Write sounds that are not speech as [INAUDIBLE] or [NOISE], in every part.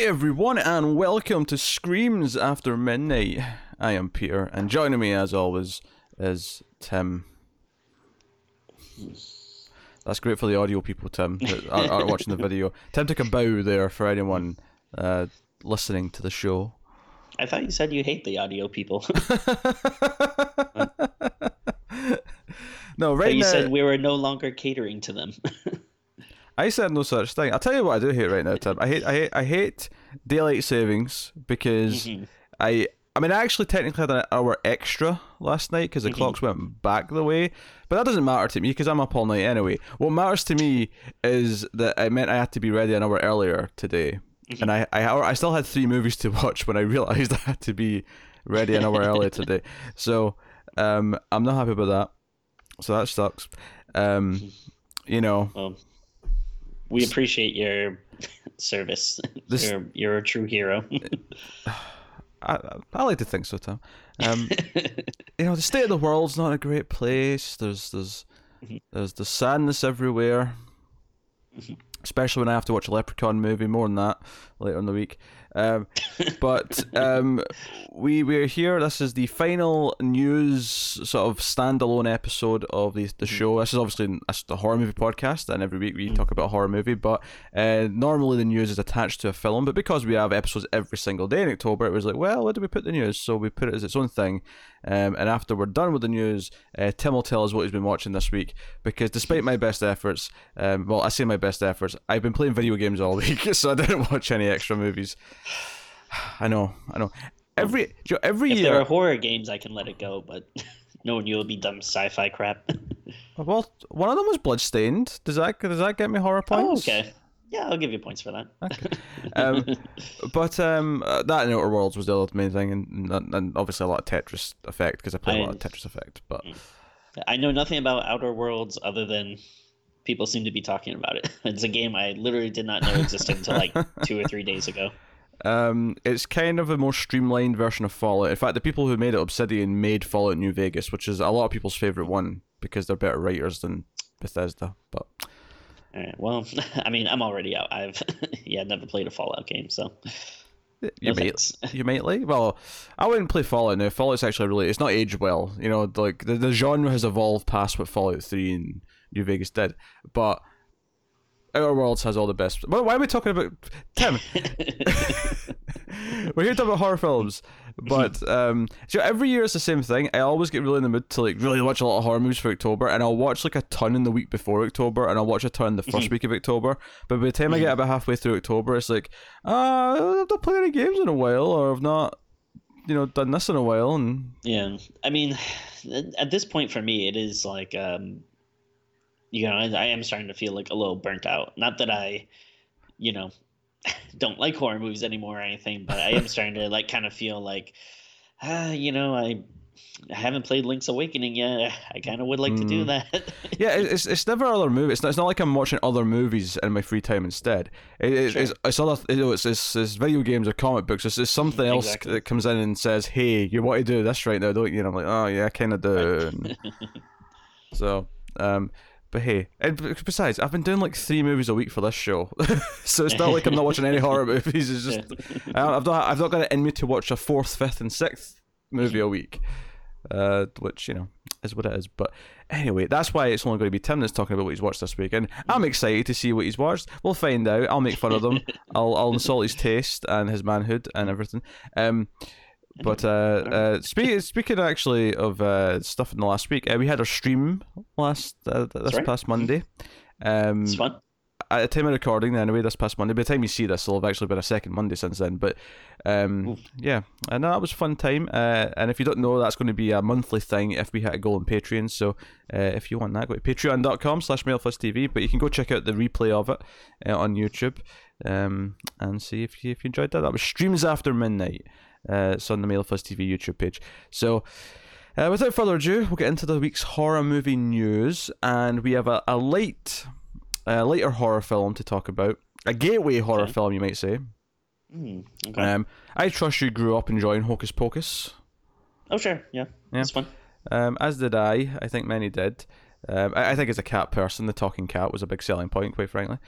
Hey everyone, and welcome to Screams After Midnight. I am Peter, and joining me as always is Tim. That's great for the audio people, Tim, that are, [LAUGHS] watching the video. Tim took a bow there for anyone uh, listening to the show. I thought you said you hate the audio people. [LAUGHS] [LAUGHS] no, right you now said we were no longer catering to them. I said no such thing. I'll tell you what I do hate right now, Tim. I hate I hate I hate daylight savings because Mm-hmm. [LAUGHS] I I mean I actually technically had an hour extra last night because the Mm-hmm. [LAUGHS] clocks went back the way, but that doesn't matter to me because I'm up all night anyway. What matters to me is that it meant I had to be ready an hour earlier today, Mm-hmm. [LAUGHS] and I, I I still had three movies to watch when I realized I had to be ready an hour earlier today. So um I'm not happy about that. So that sucks. Um, you know. well, we appreciate your [LAUGHS] service. This- You're you're a true hero. [SIGHS] I, I like to think so, Tom. Um, [LAUGHS] you know, the state of the world's not a great place. There's there's there's the sadness everywhere, especially when I have to watch a Leprechaun movie. More than that later in the week. Um, but um, we we're here. This is the final news sort of standalone episode of the the show. This is obviously a, a horror movie podcast, and every week we talk about a horror movie. But uh, normally the news is attached to a film, but because we have episodes every single day in October, it was like, well, where do we put the news? So we put it as its own thing. Um, and after we're done with the news, uh, Tim will tell us what he's been watching this week. Because despite my best efforts, um, well, I say my best efforts, I've been playing video games all [LAUGHS] week, so I didn't watch any extra movies. [SIGHS] I know, I know. Every you know, every if year, there are horror games, I can let it go, but [LAUGHS] knowing you will be dumb sci-fi crap. [LAUGHS] well, one of them was Bloodstained. Does that does that get me horror oh, points? okay. Yeah, I'll give you points for that. [LAUGHS] Um, but um, uh, that in Outer Worlds was the other main thing, and, and, and obviously a lot of Tetris Effect because I play a lot of Tetris Effect. But I know nothing about Outer Worlds other than people seem to be talking about it. It's a game I literally did not know existed until like two or three days ago. Um, it's kind of a more streamlined version of Fallout. In fact, the people who made it, Obsidian, made Fallout New Vegas, which is a lot of people's favorite one because they're better writers than Bethesda. But All right. Well, [LAUGHS] I mean, I'm already out. I've [LAUGHS] yeah, never played a Fallout game, so you no may you might like. Well, I wouldn't play Fallout now. Fallout's actually really it's not aged well. You know, like the, the genre has evolved past what Fallout Three and New Vegas did, but. Outer Worlds has all the best. Why why are we talking about Tim? [LAUGHS] We're here to talk about horror films, but um, so every year it's the same thing. I always get really in the mood to like really watch a lot of horror movies for October, and I'll watch like a ton in the week before October, and I'll watch a ton the 1st week of October. But by the time I get about halfway through October, it's like, uh, I've not played any games in a while, or I've not, you know, done this in a while, and Yeah, I mean, [SIGHS] at this point for me, it is like, um, you know, I, I am starting to feel like a little burnt out. Not that I, you know, [LAUGHS] don't like horror movies anymore or anything, but I am [LAUGHS] starting to like kind of feel like, ah, you know, I. I haven't played Link's Awakening yet. I kind of would like to do that. yeah, it's it's never other movies. It's not, it's not like I'm watching other movies in my free time instead. It, it, Sure. it's it's other you know, it's, it's it's video games or comic books. It's, it's something else Exactly. that comes in and says, "Hey, you want to do this right now, don't you?" And I'm like, "Oh yeah, I kind of do." [LAUGHS] So, um, but hey, and besides, I've been doing like three movies a week for this show, [LAUGHS] so it's not like I'm not watching any horror [LAUGHS] movies. It's just I- I've not I've not got it in me to watch a fourth, fifth, and sixth movie a week, uh, which you know is what it is. But anyway, that's why it's only going to be Tim that's talking about what he's watched this week, and I'm excited to see what he's watched. We'll find out. I'll make fun of them. [LAUGHS] I'll I'll insult his taste and his manhood and everything. Um, but uh, uh, speaking speaking actually of uh, stuff in the last week, uh, we had our stream last uh, this right. past Monday. Um, it's fun. at the time of recording, anyway, this past Monday. By the time you see this, it'll have actually been a second Monday since then. But um, yeah, and that was a fun time. Uh, and if you don't know, that's going to be a monthly thing if we hit a goal on Patreon. So uh, if you want that, go to patreon.com slash TV. But you can go check out the replay of it uh, on YouTube um, and see if you, if you enjoyed that. That was Streams After Midnight. Uh, it's on the Mailfuzz TV YouTube page. So. Uh, without further ado, we'll get into the week's horror movie news, and we have a, a light a later horror film to talk about. A gateway horror Okay. film, you might say. Mm, okay. Um, I trust you grew up enjoying Hocus Pocus, oh, sure. Yeah. Yeah. It's fun. um, as did I. I think many did. Um, I, I think as a cat person, the talking cat was a big selling point, quite frankly.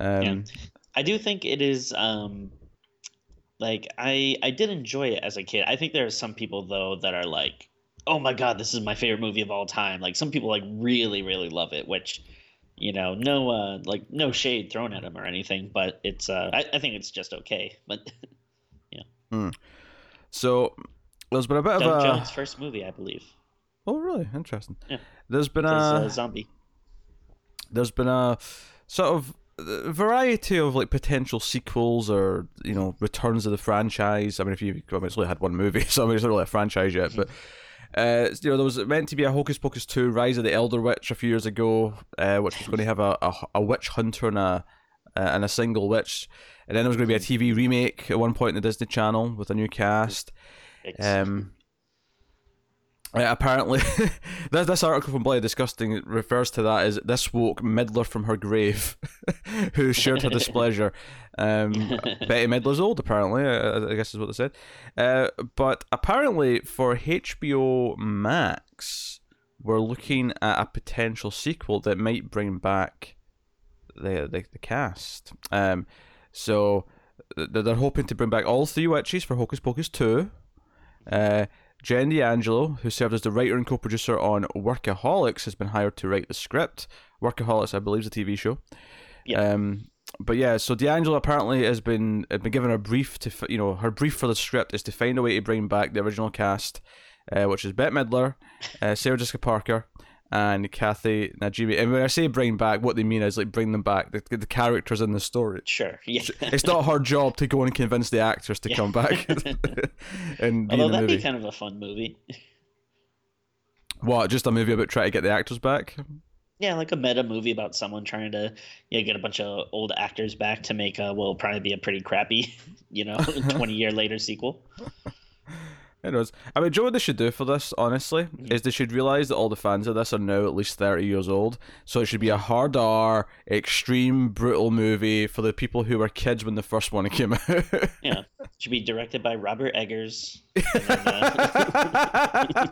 Um, Yeah. I do think it is um like I I did enjoy it as a kid. I think there are some people though that are like, oh my god, this is my favorite movie of all time. Like some people like really really love it, which you know no uh like no shade thrown at them or anything, but it's uh I, I think it's just okay. [LAUGHS] But yeah. Mm. So there's been a bit Doug of a Jones' first movie, I believe. oh really interesting. Yeah. There's been a a zombie. there's been a sort of variety of like potential sequels or you know returns of the franchise. I mean, if you I mean, it's only had one movie, [LAUGHS] so I mean it's not really a franchise yet. But uh, you know, there was meant to be a Hocus Pocus two: Rise of the Elder Witch a few years ago, uh, which was going to have a, a, a witch hunter and a uh, and a single witch, and then there was going to be a TV remake at one point in the Disney Channel with a new cast. Um, uh, apparently, [LAUGHS] this, this article from Bloody Disgusting refers to that as this woke Midler from her grave, [LAUGHS] who shared her displeasure. Um, [LAUGHS] Betty Midler's old, apparently, uh, I guess is what they said. Uh, but apparently, for HBO Max, we're looking at a potential sequel that might bring back the the, the cast. Um, so th- they're hoping to bring back all three witches for Hocus Pocus 2. Uh, Jen D'Angelo, who served as the writer and co-producer on Workaholics, has been hired to write the script. Workaholics, I believe, is a TV show. Yeah. Um, but yeah, so D'Angelo apparently has been has been given a brief to you know her brief for the script is to find a way to bring back the original cast, uh, which is Bette Midler, uh, Sarah Jessica Parker, and Kathy Najimy. And when I say bring back, what they mean is like bring them back, the, the characters in the story. Sure. Yeah. It's not her job to go and convince the actors to Yeah. come back [LAUGHS] and Although that'd movie. be kind of a fun movie. What? Just a movie about trying to get the actors back? Yeah, like a meta movie about someone trying to you know, get a bunch of old actors back to make a well, probably be a pretty crappy, [LAUGHS] you know, [LAUGHS] twenty year later sequel. It was. I mean, Joe, what they should do for this, honestly, Mhm. is they should realize that all the fans of this are now at least thirty years old. So it should be a hard R, extreme, brutal movie for the people who were kids when the first one [LAUGHS] came out. Yeah, should be directed by Robert Eggers. Then, [LAUGHS] uh,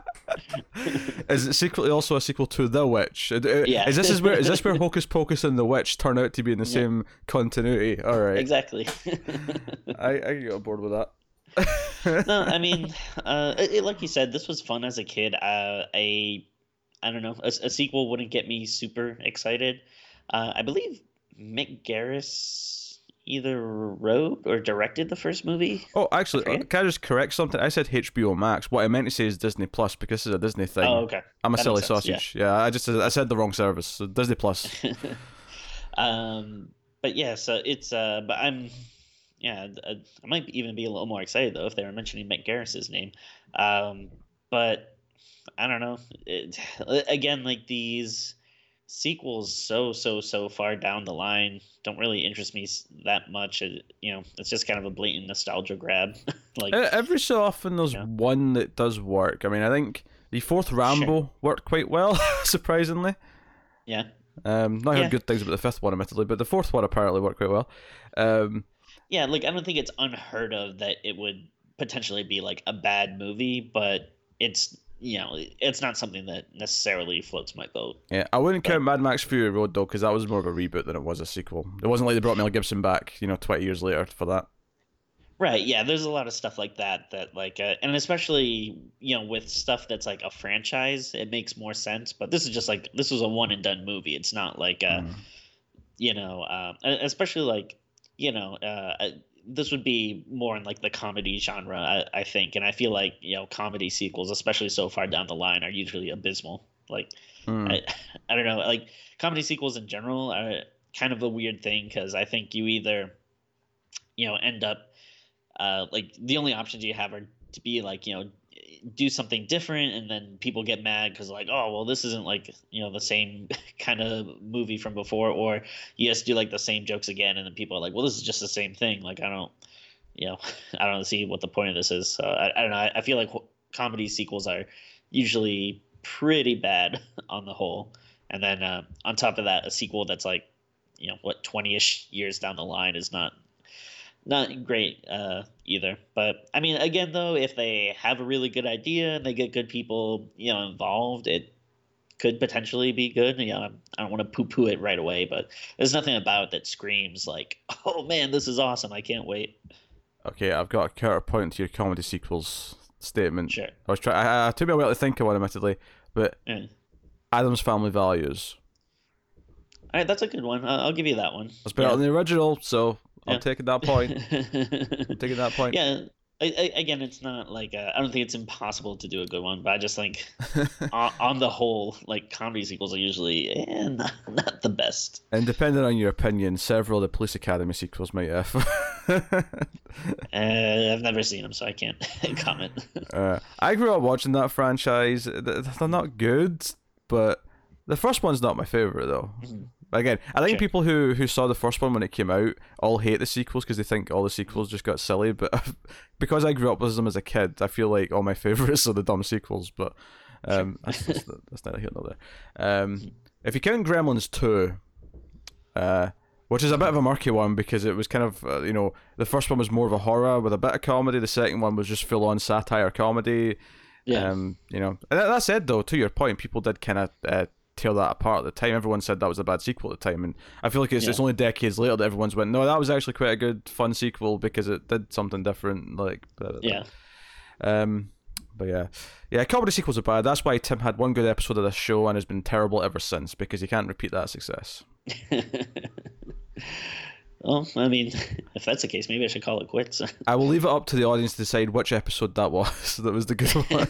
is it secretly also a sequel to The Witch? Yeah. Is this is where is this where [LAUGHS] Hocus Pocus and The Witch turn out to be in the Yeah. same continuity? All right, exactly. I I can get on board with that. No, I [LAUGHS] mean, uh, it, like you said, this was fun as a kid. Uh, a, I don't know, a, a sequel wouldn't get me super excited. Uh, I believe Mick Garris either wrote or directed the first movie. Oh, actually, I can I just correct something? I said HBO Max. What I meant to say is Disney Plus because this is a Disney thing. Oh, okay. I'm a that silly sense, yeah. sausage. Yeah. I just I said the wrong service. So Disney Plus. [LAUGHS] um, but yeah, so it's uh, but I'm, yeah, uh, I might even be a little more excited though if they were mentioning Mick Garris's name. Um, but I don't know. It, [SIGHS] again, like these sequels, so so so far down the line, don't really interest me that much. It, you know, it's just kind of a blatant nostalgia grab. [LAUGHS] like, Every so often, there's Yeah. one that does work. I mean, I think the fourth Rambo worked quite well, [LAUGHS] surprisingly. yeah, Um, not heard Yeah. good things about the fifth one, admittedly, but the fourth one apparently worked quite well. Um, yeah. Like I don't think it's unheard of that it would potentially be like a bad movie, but it's you know it's not something that necessarily floats my boat. yeah, I wouldn't But- count Mad Max Fury Road though, because that was more of a reboot than it was a sequel. It wasn't like they brought Mel Gibson back, you know, twenty years later for that. Right. Yeah. There's a lot of stuff like that that like, uh, and especially you know with stuff that's like a franchise, it makes more sense. But this is just like this was a one and done movie. It's not like uh, Mm. you know, um, e- especially like you know, uh, this would be more in like the comedy genre, I, I think. And I feel like you know, comedy sequels, especially so far down the line, are usually abysmal. Like Mm. I, I don't know, like comedy sequels in general are kind of a weird thing because I think you either, you know, end up uh, like the only options you have are to be like you know do something different and then people get mad because like oh well this isn't like you know the same [LAUGHS] kind of movie from before or you just do like the same jokes again and then people are like well this is just the same thing. Like i don't you know [LAUGHS] i don't see what the point of this is. So i, I don't know I, I feel like comedy sequels are usually pretty bad [LAUGHS] on the whole. And then uh, on top of that a sequel that's like you know what 20ish years down the line is not not great uh, either. But I mean, again, though, if they have a really good idea and they get good people, you know, involved, it could potentially be good. You know, I don't want to poo-poo it right away, but there's nothing about it that screams like, [LAUGHS] "Oh man, this is awesome! I can't wait." okay, I've got a counterpoint to your comedy sequels statement. Sure. I was trying. I, I took me a while to think of one, admittedly, but Yeah. Addams Family Values All right, that's a good one. I'll, I'll give you that one. was better than the original, so I'm taking that point. I'm taking that point. yeah. I, I, again, it's not like uh, I don't think it's impossible to do a good one, but I just think [LAUGHS] on, on the whole, like comedy sequels are usually eh, not, not the best. And depending on your opinion, several of the Police Academy sequels might have. [LAUGHS] Uh, I've never seen them, so I can't [LAUGHS] comment. uh, I grew up watching that franchise. They're not good, but the first one's not my favorite though. Again, I think people who who saw the first one when it came out all hate the sequels because they think all the sequels just got silly. But [LAUGHS] because I grew up with them as a kid, I feel like all my [LAUGHS] favorites are the dumb sequels. But um, that's, that's, that's neither here nor there. Um, if you count Gremlins two, uh, which is a bit of a murky one because it was kind of uh, you know the first one was more of a horror with a bit of comedy. The second one was just full on satire comedy. yeah. Um, you know, and that, that said though, to your point, people did kind of uh, tear that apart at the time. Everyone said that was a bad sequel at the time, and I feel like it's, it's only decades later that everyone's went, no, that was actually quite a good, fun sequel because it did something different. Like, blah, blah, blah." yeah. Um, but yeah, yeah, comedy sequels are bad. That's why Tim had one good episode of this show and has been terrible ever since because he can't repeat that success. [LAUGHS] well, I mean, [LAUGHS] if that's the case, maybe I should call it quits. [LAUGHS] I will leave it up to the audience to decide which episode that was that was the good one.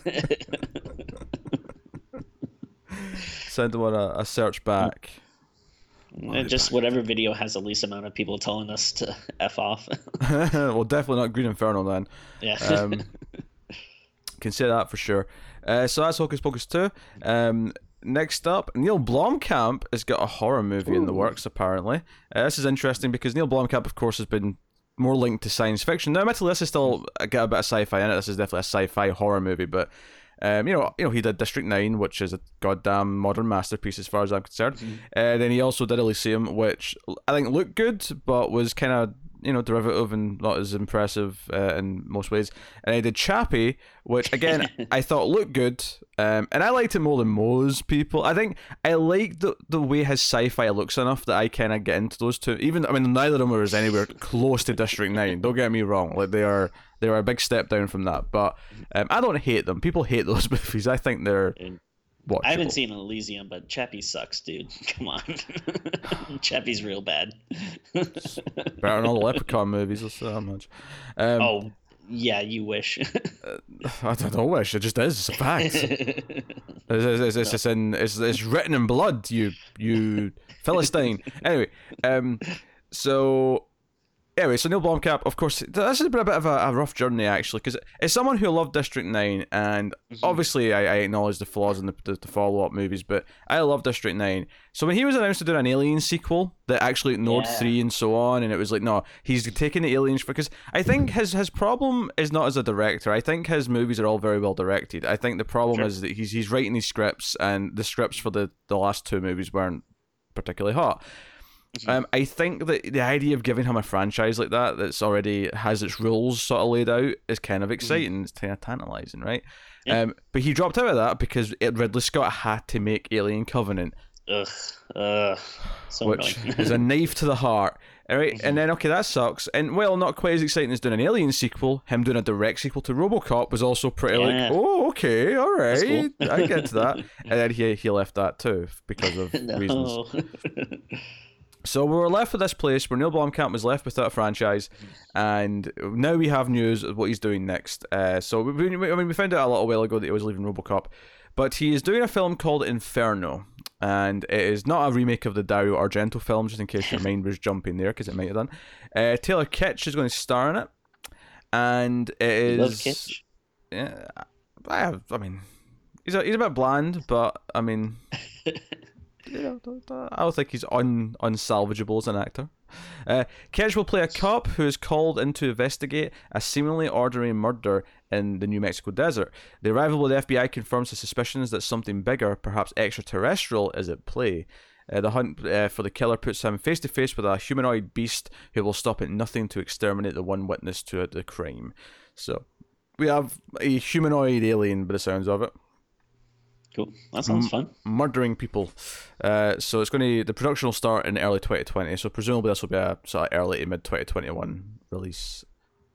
Send them on a, a search back. Uh, Just whatever video has the least amount of people telling us to [LAUGHS] f off. [LAUGHS] well, definitely not Green Inferno then. yeah. Um, [LAUGHS] can say that for sure. Uh, so that's Hocus Pocus 2. Um, next up, Neil Blomkamp has got a horror movie in the works, apparently. Uh, this is interesting because Neil Blomkamp, of course, has been more linked to science fiction. Now, admittedly, this is still got a bit of sci-fi in it. This is definitely a sci-fi horror movie, but um, you know, you know, he did District Nine, which is a goddamn modern masterpiece as far as I'm concerned. Uh, then he also did Elysium, which I think looked good, but was kind of you know derivative and not as impressive uh, in most ways. And I did Chappie, which again [LAUGHS] I thought looked good, um, and I liked it more than most people. I think I liked the the way his sci-fi looks enough that I kind of get into those two. Even I mean, neither of them was anywhere close to District Nine. Don't get me wrong; like they are they are a big step down from that. But um, I don't hate them. People hate those [LAUGHS] movies. I think they're And watchable. I haven't seen Elysium, but Chappie sucks, dude. [LAUGHS] Come on. [LAUGHS] Chappie's real bad. better than all the Leprechaun movies. Say that much. Um, oh, yeah, you wish. I don't know. Wish it just is. It's a fact. [LAUGHS] It's, it's, it's, it's, it's in it's, it's written in blood. You you philistine. anyway, um, so anyway, so Neil Blomkamp, of course, this has been a bit of a, a rough journey actually, because it's someone who loved District Nine, and mm-hmm. obviously I, I acknowledge the flaws in the, the, the follow up movies, but I love District Nine. So when he was announced to do an Alien sequel that actually ignored Yeah. three and so on, and it was like, no, he's taking the aliens for because I think his his problem is not as a director. I think his movies are all very well directed. I think the problem Sure. is that he's he's writing these scripts, and the scripts for the the last two movies weren't particularly hot. Um, I think that the idea of giving him a franchise like that that's already has its rules sort of laid out is kind of exciting. It's kind of tantalizing, right? Yeah. Um, but he dropped out of that because it, Ridley Scott had to make Alien Covenant, Ugh. Ugh. So which is a [LAUGHS] knife to the heart. All right, and then okay, that sucks. And well, not quite as exciting as doing an Alien sequel. Him doing a direct sequel to RoboCop was also pretty Yeah. like, oh, okay, all right, cool. I get to that. [LAUGHS] And then he he left that too because of [LAUGHS] reasons. So we were left with this place where Neil Blomkamp was left without a franchise, and now we have news of what he's doing next. Uh, so we, we, I mean, we found out a little while ago that he was leaving RoboCop, but he is doing a film called Inferno, and it is not a remake of the Dario Argento film, just in case your [LAUGHS] mind was jumping there, because it might have done. Uh, Taylor Kitsch is going to star in it, and it is. Love. Kitsch. Yeah, I have. I mean, he's a, he's a bit bland, but I mean, [LAUGHS] I don't think he's un unsalvageable as an actor. Uh, Kedge will play a cop who is called in to investigate a seemingly ordinary murder in the New Mexico desert. The arrival of the FBI confirms the suspicions that something bigger, perhaps extraterrestrial, is at play. Uh, the hunt uh, for the killer puts him face to face with a humanoid beast who will stop at nothing to exterminate the one witness to the crime. So, we have a humanoid alien by the sounds of it Cool. That sounds fun. murdering people. Uh, so it's going to the production will start in early 2020. So presumably this will be a sort of early to mid 2021 release.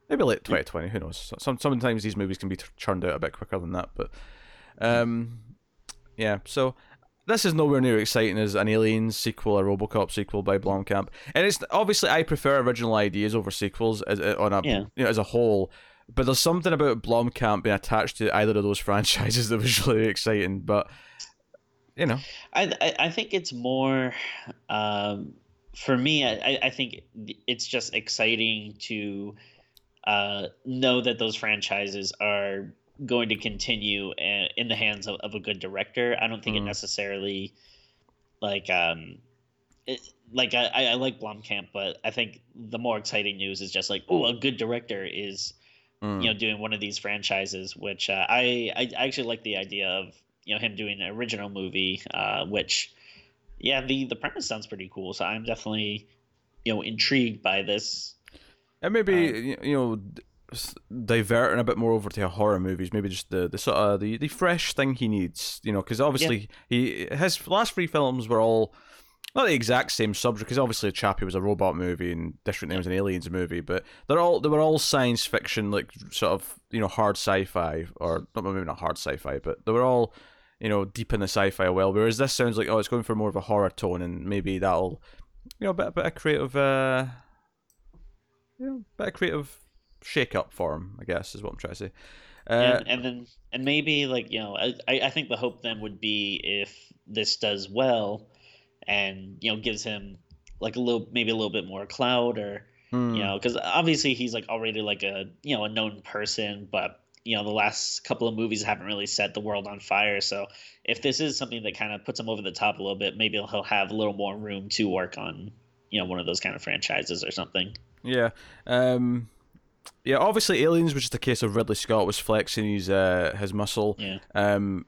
maybe late 2020. Who knows? Some sometimes these movies can be churned out a bit quicker than that, but um, yeah. So this is nowhere near exciting as an Aliens sequel, a RoboCop sequel by Blomkamp, and it's obviously I prefer original ideas over sequels as uh, on a Yeah. you know as a whole. But there's something about Blomkamp being attached to either of those [LAUGHS] franchises that was really exciting. But you know, I, I I think it's more um, for me. I, I think it's just exciting to uh, know that those franchises are going to continue in the hands of, of a good director. I don't think it Mhm. necessarily like um, it, like I, I I like Blomkamp, but I think the more exciting news is just like oh, a good director is mm, you know doing one of these franchises which uh, I, I actually like the idea of you know him doing an original movie uh, which yeah the the premise sounds pretty cool. So I'm definitely you know intrigued by this. And maybe um, you know. Diverting a bit more over to horror movies, maybe just the, the sort of the, the fresh thing he needs, you know, because obviously he his last three films were all not the exact same subject because obviously Chappie was a robot movie and District Nine was an aliens movie, but they're all they were all science fiction, like sort of you know hard sci-fi or not maybe not hard sci-fi, but they were all you know deep in the sci-fi well. Whereas this sounds like oh it's going for more of a horror tone and maybe that'll you know a bit, a bit of creative uh you know bit of creative shake up for him. I guess is what I'm trying to say. Uh, and, and then and maybe like you know I, I think the hope then would be if this does well and you know gives him like a little maybe a little bit more clout or hmm, you know because obviously he's like already like a you know a known person but you know the last couple of movies haven't really set the world on fire so if this is something that kind of puts him over the top a little bit maybe he'll have a little more room to work on you know one of those kind of franchises or something Yeah. Um yeah, obviously Aliens was just a case of Ridley Scott was flexing his uh his muscle. yeah Um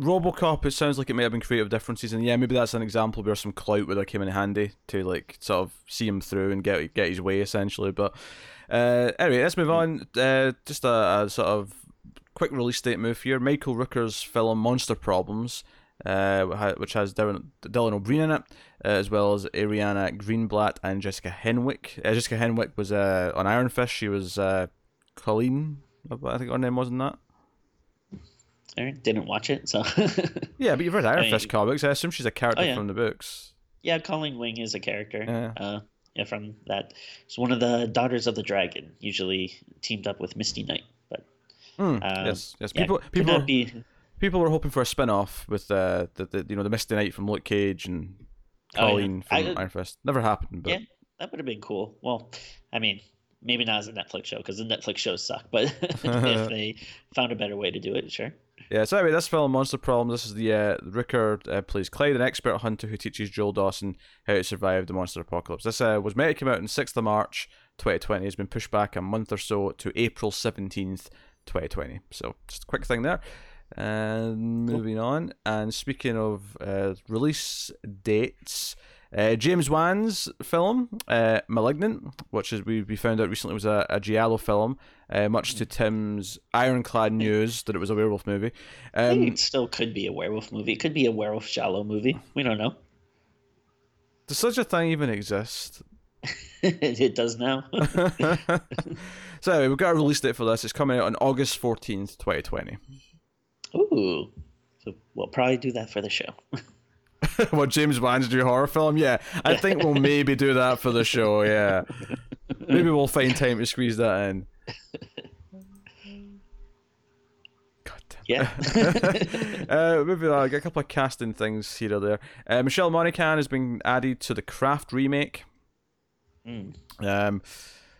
Robocop it sounds like it may have been creative differences and yeah, maybe that's an example where some clout would have came in handy to like sort of see him through and get get his way essentially. But uh anyway, let's move on. Uh just a, a sort of quick release date move here. Michael Rooker's film Monster Problems, uh, which has Dylan, Dylan O'Brien in it, uh, as well as Ariana Greenblatt and Jessica Henwick. Uh, Jessica Henwick was uh, on Iron Fist. She was Colleen, I think her name wasn't that. Right, didn't watch it so [LAUGHS] Yeah, but you've read Iron I- Fist comics. I assume she's a character Oh, yeah. from the books. yeah colleen wing is a character Yeah. uh yeah from that it's one of the daughters of the dragon usually teamed up with misty knight but Um, yes, yes. yeah, People, could people, be people were hoping for a spin-off with uh, the, the you know the Misty Knight from Luke Cage and Oh, yeah. Colleen from I- Iron Fist. Never happened, but Yeah, that would have been cool. Well, I mean, maybe not as a Netflix show because the Netflix shows suck. But [LAUGHS] if [LAUGHS] they found a better way to do it, sure. Yeah, so anyway, this film, Monster Problem, this is the uh, Rooker uh, plays Clyde, an expert hunter who teaches Joel Dawson how to survive the monster apocalypse. This uh, was meant to come out on 6th of March 2020. It's been pushed back a month or so to April 17th, 2020. So, just a quick thing there. And moving on, and speaking of uh, release dates, uh, James Wan's film, uh, Malignant, which is we, we found out recently was a, a Giallo film, uh, much to Tim's ironclad news that it was a werewolf movie. Um, it still could be a werewolf movie. It could be a werewolf giallo movie. We don't know. [LAUGHS] does such a thing even exist? [LAUGHS] it does now. [LAUGHS] so anyway, we've got a release date for this. It's coming out on August 14th, 2020. Ooh. So we'll probably do that for the show. what James Wan's new horror film? Yeah, I think we'll maybe do that for the show. Yeah, maybe we'll find time to squeeze that in. God damn. Yeah. [LAUGHS] uh, moving on, I got a couple of casting things here or there. Uh, Michelle Monaghan has been added to the Craft remake. Mm. Um,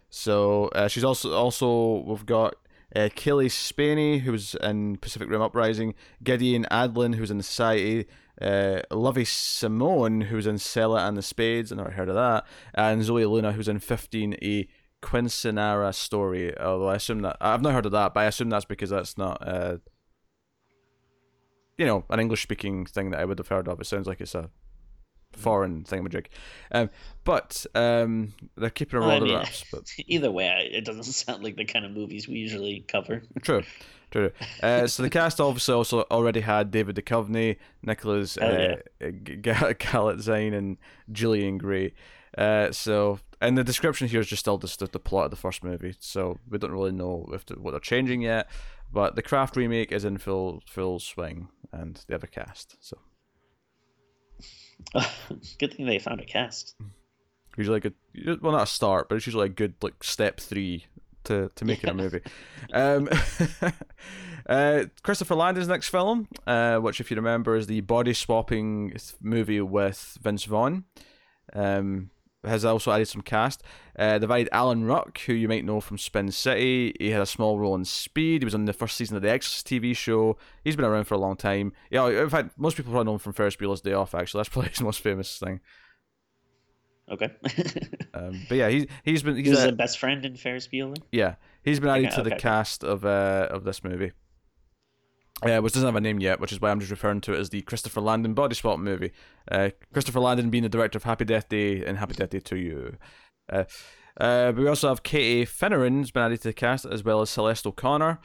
so uh, she's also also we've got uh, Cailee Spaeny, who was in Pacific Rim Uprising, Gideon Adlon, who's in the Society, uh, Lovie Simone, who's in Selah and the Spades, I never heard of that, and Zoe Luna, who's in 15A Quincinara story. Although I assume that I've not heard of that, but I assume that's because that's not, uh, you know, an English speaking thing that I would have heard of. It sounds like it's a foreign thingamajig. Um, but um, they're keeping a roll of wraps. But... [LAUGHS] Either way, it doesn't [LAUGHS] sound like the kind of movies we usually cover. True. True. Uh, so the cast obviously also already had David Duchovny, Nicholas uh, yeah. G- G- [LAUGHS] Galitzine, and Gillian Gray. Uh, so and the description here is just still just the, the plot of the first movie. So we don't really know if the, what they're changing yet. But the Craft remake is in full full swing, and they have a cast. So [LAUGHS] Good thing they found a cast. usually a good, well, not a start, but it's usually a good like step three to to making a movie. Um, [LAUGHS] uh, Christopher Landon's next film, uh, which if you remember is the body swapping movie with Vince Vaughn, um, has also added some cast. Uh, they've added Alan Ruck, who you might know from Spin City. He had a small role in Speed. He was on the first season of the Exorcist TV show. He's been around for a long time. Yeah, in fact, most people probably know him from Ferris Bueller's Day Off. Actually, that's [LAUGHS] probably his most famous thing. Okay. [LAUGHS] Um, but yeah, he's he's been he he's was a- the best friend in Ferris Bueller. Yeah, he's been added Okay, to the okay. cast of uh of this movie. Uh, which doesn't have a name yet, which is why I'm just referring to it as the Christopher Landon body swap movie. Uh, Christopher Landon being the director of Happy Death Day and Happy Death Day to You. Uh, uh, but we also have Katie Finneran's been added to the cast, as well as Celeste O'Connor,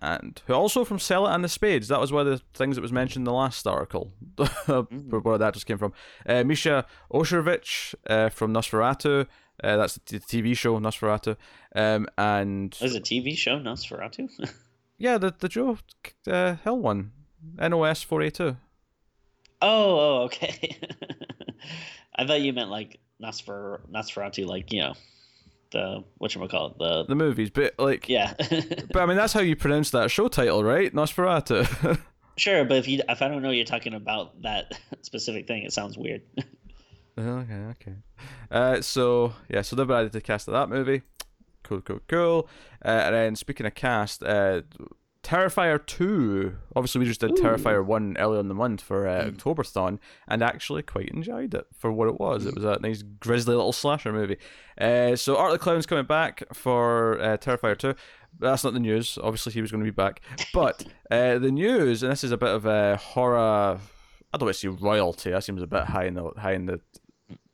and who also from Selah and the Spades. That was one of the things that was mentioned in the last article, [LAUGHS] where that just came from. Uh, Misha Osherovich uh, from Nosferatu. Uh, that's the t- TV show Nosferatu, um, and There's a TV show, Nosferatu. [LAUGHS] yeah, the the Joe uh, Hill one, NOS four eight two. Oh, oh, okay. [LAUGHS] I thought you meant like Nosfer Nosferatu, like you know, the what you call it, the The movies, but like, yeah. [LAUGHS] but I mean that's how you pronounce that show title, right? Nosferatu. [LAUGHS] sure, but if you if I don't know you're talking about that specific thing, it sounds weird. okay, okay. Uh, so yeah, so they've added the cast of that movie. Cool, cool, cool. Uh, and then speaking of cast, uh, Terrifier two. Obviously, we just did Ooh. Terrifier one earlier in the month for uh, Mm. Octoberthon, and actually quite enjoyed it for what it was. It was a nice grisly little slasher movie. Uh, so Art the Clown's coming back for uh, Terrifier two. That's not the news. Obviously, he was going to be back, but [LAUGHS] uh, the news, and this is a bit of a horror. I don't want to say royalty. That seems a bit high in the high in the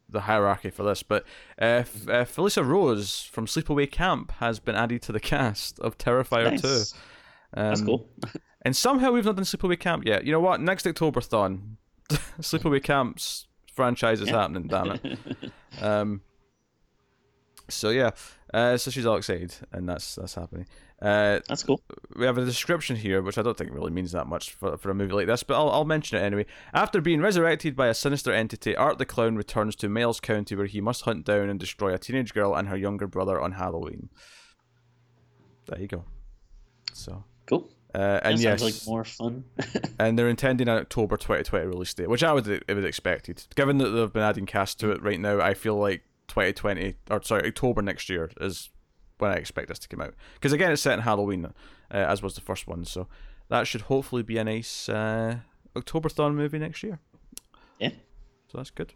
the hierarchy for this, but uh, F- uh, Felissa Rose from Sleepaway Camp has been added to the cast of Terrifier nice. 2. Um, That's cool. And somehow we've not done Sleepaway Camp yet. You know what? Next Octoberthon, [LAUGHS] Sleepaway Camp's franchise is Yeah. happening, damn it. [LAUGHS] Um, so yeah, uh, so she's all excited, and that's that's happening. Uh, That's cool. we have a description here, which I don't think really means that much for, for a movie like this, but I'll, I'll mention it anyway. After being resurrected by a sinister entity, Art the Clown returns to Miles County where he must hunt down and destroy a teenage girl and her younger brother on Halloween. There you go. So, Cool. uh, That and yes, sounds like more fun. [LAUGHS] and they're intending an October 2020 release date, which I would it would expected. Given that they've been adding cast to it right now, I feel like 2020 or sorry October next year is when I expect this to come out. Because again, it's set in Halloween, uh, as was the first one, so that should hopefully be a nice uh, Octoberthon movie next year. Yeah. So that's good.